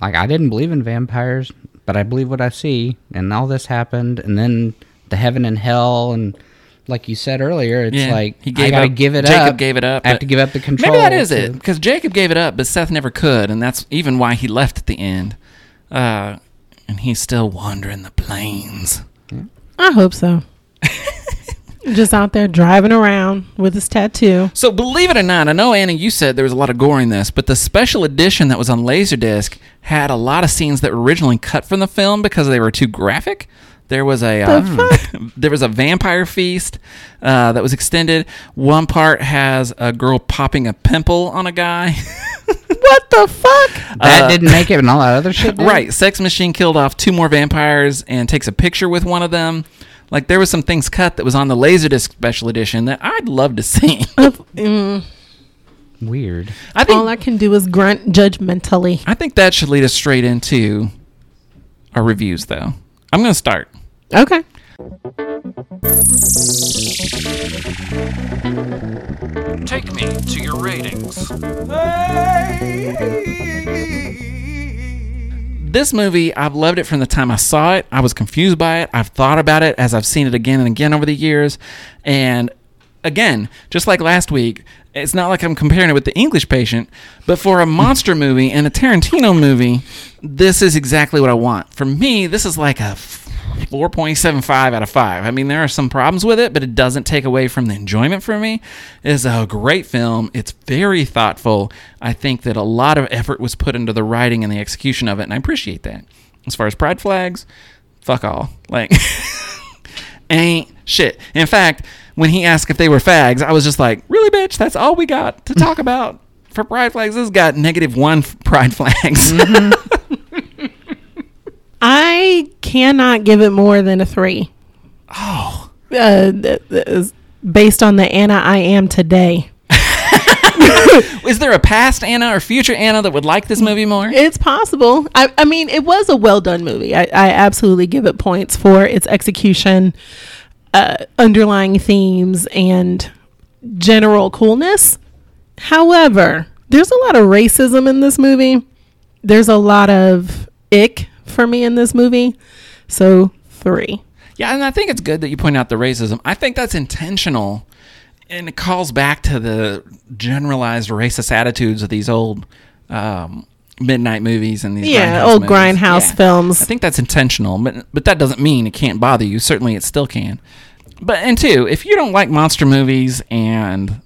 like, I didn't believe in vampires, but I believe what I see, and all this happened, and then the heaven and hell, and like you said earlier, it's Yeah, like he I gave gotta up- give it Jacob up. gave it up, I have to give up the control. Maybe that is to- it because Jacob gave it up, but Seth never could, and that's even why he left at the end. Uh, and he's still wandering the plains. I hope so. Just out there driving around with his tattoo. So believe it or not, I know Anna, you said there was a lot of gore in this, but the special edition that was on Laserdisc had a lot of scenes that were originally cut from the film because they were too graphic. There was a uh, there was a vampire feast uh, that was extended. One part has a girl popping a pimple on a guy. What the fuck? That Uh, didn't make it, and all that other shit. did? right, Sex Machine killed off two more vampires and takes a picture with one of them. Like there was some things cut that was on the Laserdisc special edition that I'd love to see. Mm, Weird. I think all I can do is grunt judgmentally. I think that should lead us straight into our reviews, though. I'm going to start. Okay. Take me to your ratings. This movie, I've loved it from the time I saw it. I was confused by it. I've thought about it as I've seen it again and again over the years. And again, just like last week, it's not like I'm comparing it with The English Patient, but for a monster movie and a Tarantino movie, this is exactly what I want. For me, this is like a 4.75 out of 5. I mean, there are some problems with it, but it doesn't take away from the enjoyment for me. It is a great film. It's very thoughtful. I think that a lot of effort was put into the writing and the execution of it, and I appreciate that. As far as pride flags, fuck all. Like, ain't shit. In fact, when he asked if they were fags, I was just like, really, bitch? That's all we got to talk about for pride flags? This has got negative one pride flags. I cannot give it more than a three. oh. Uh, based on the Anna I am today. Is there a past Anna or future Anna that would like this movie more? It's possible. I, I mean, it was a well done movie. I, I absolutely give it points for its execution, uh, underlying themes, and general coolness. However, there's a lot of racism in this movie. There's a lot of ick for me in this movie. So, three. Yeah, and I think it's good that you point out the racism. I think that's intentional, and it calls back to the generalized racist attitudes of these old um, midnight movies and these Yeah, grindhouse old movies. grindhouse Yeah. films. I think that's intentional, but but that doesn't mean it can't bother you. Certainly, it still can. But and two, if you don't like monster movies and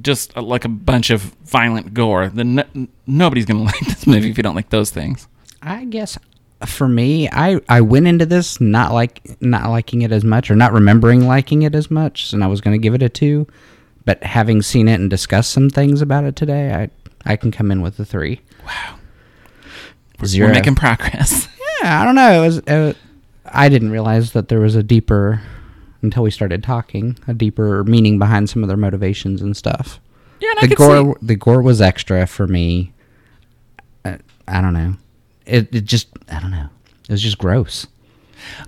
just uh, like a bunch of violent gore, then no, nobody's gonna like this movie if you don't like those things. I guess for me, I I went into this not like not liking it as much or not remembering liking it as much, and I was going to give it a two. But having seen it and discussed some things about it today, I I can come in with a three. We're, Zero. we're making progress. Yeah, I don't know. It was. Uh, I didn't realize that there was a deeper until we started talking, a deeper meaning behind some of their motivations and stuff. Yeah, and I the could gore, see- the gore was extra for me. Uh, I don't know. It, it just, I don't know. It was just gross.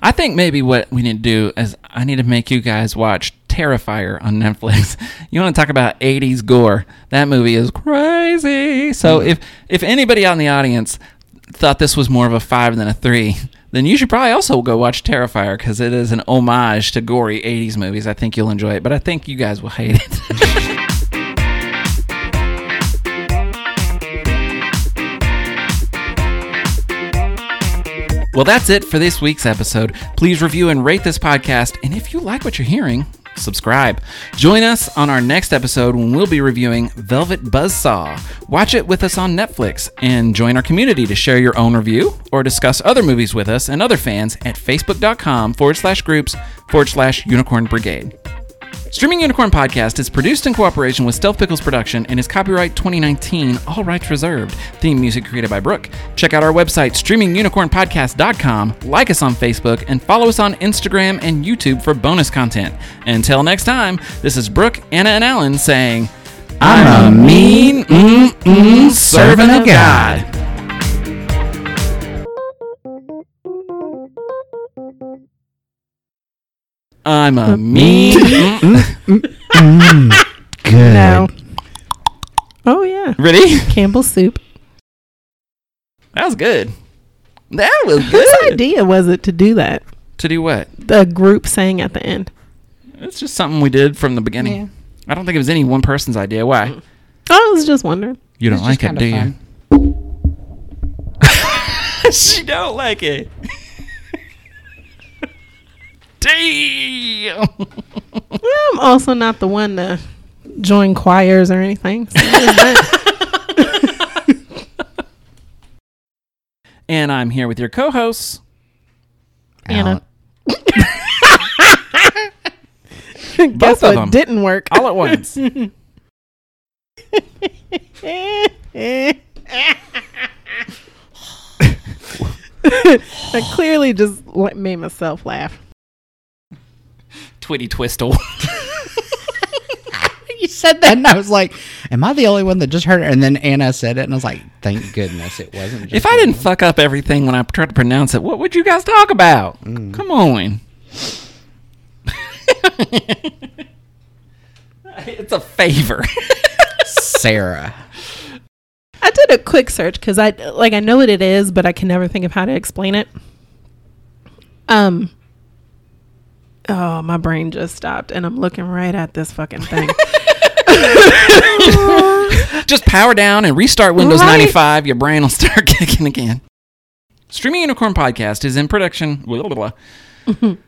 I think maybe what we need to do is I need to make you guys watch Terrifier on Netflix. You want to talk about 80s gore? That movie is crazy. So if if anybody out in the audience thought this was more of a 5 than a 3, then you should probably also go watch Terrifier cuz it is an homage to gory 80s movies. I think you'll enjoy it, but I think you guys will hate it. Well, that's it for this week's episode. Please review and rate this podcast. And if you like what you're hearing, subscribe. Join us on our next episode when we'll be reviewing Velvet Buzzsaw. Watch it with us on Netflix and join our community to share your own review or discuss other movies with us and other fans at facebook.com forward slash groups forward slash unicorn brigade. Streaming Unicorn Podcast is produced in cooperation with Stealth Pickles Production and is copyright 2019, all rights reserved. Theme music created by Brooke. Check out our website, streamingunicornpodcast.com, like us on Facebook, and follow us on Instagram and YouTube for bonus content. Until next time, this is Brooke, Anna, and Alan saying, I'm a mean, mm, mm, servant of God. I'm a mean. Good. No. Oh, yeah. Ready? Campbell's soup. That was good. That was good. Whose good. idea was it to do that? To do what? The group sang at the end. It's just something we did from the beginning. Yeah. I don't think it was any one person's idea. Why? Oh, I was just wondering. You don't It's like it, do kinda you? she don't like it. Damn. I'm also not the one to join choirs or anything. So. And I'm here with your co-hosts. Anna. Guess of what them. didn't work? all at once. I clearly just made myself laugh. Twitty twistle. You said that, and I was like, "Am I the only one that just heard it?" And then Anna said it, and I was like, "Thank goodness it wasn't." Just if I didn't fuck up everything when I tried to pronounce it, what would you guys talk about? Come on. it's a favor. Sarah, I did a quick search because I like I know what it is, but I can never think of how to explain it. Um. Oh, my brain just stopped, and I'm looking right at this fucking thing. Just power down and restart Windows Right. 95. Your brain will start kicking again. Streaming Unicorn Podcast is in production. Blah, blah, blah.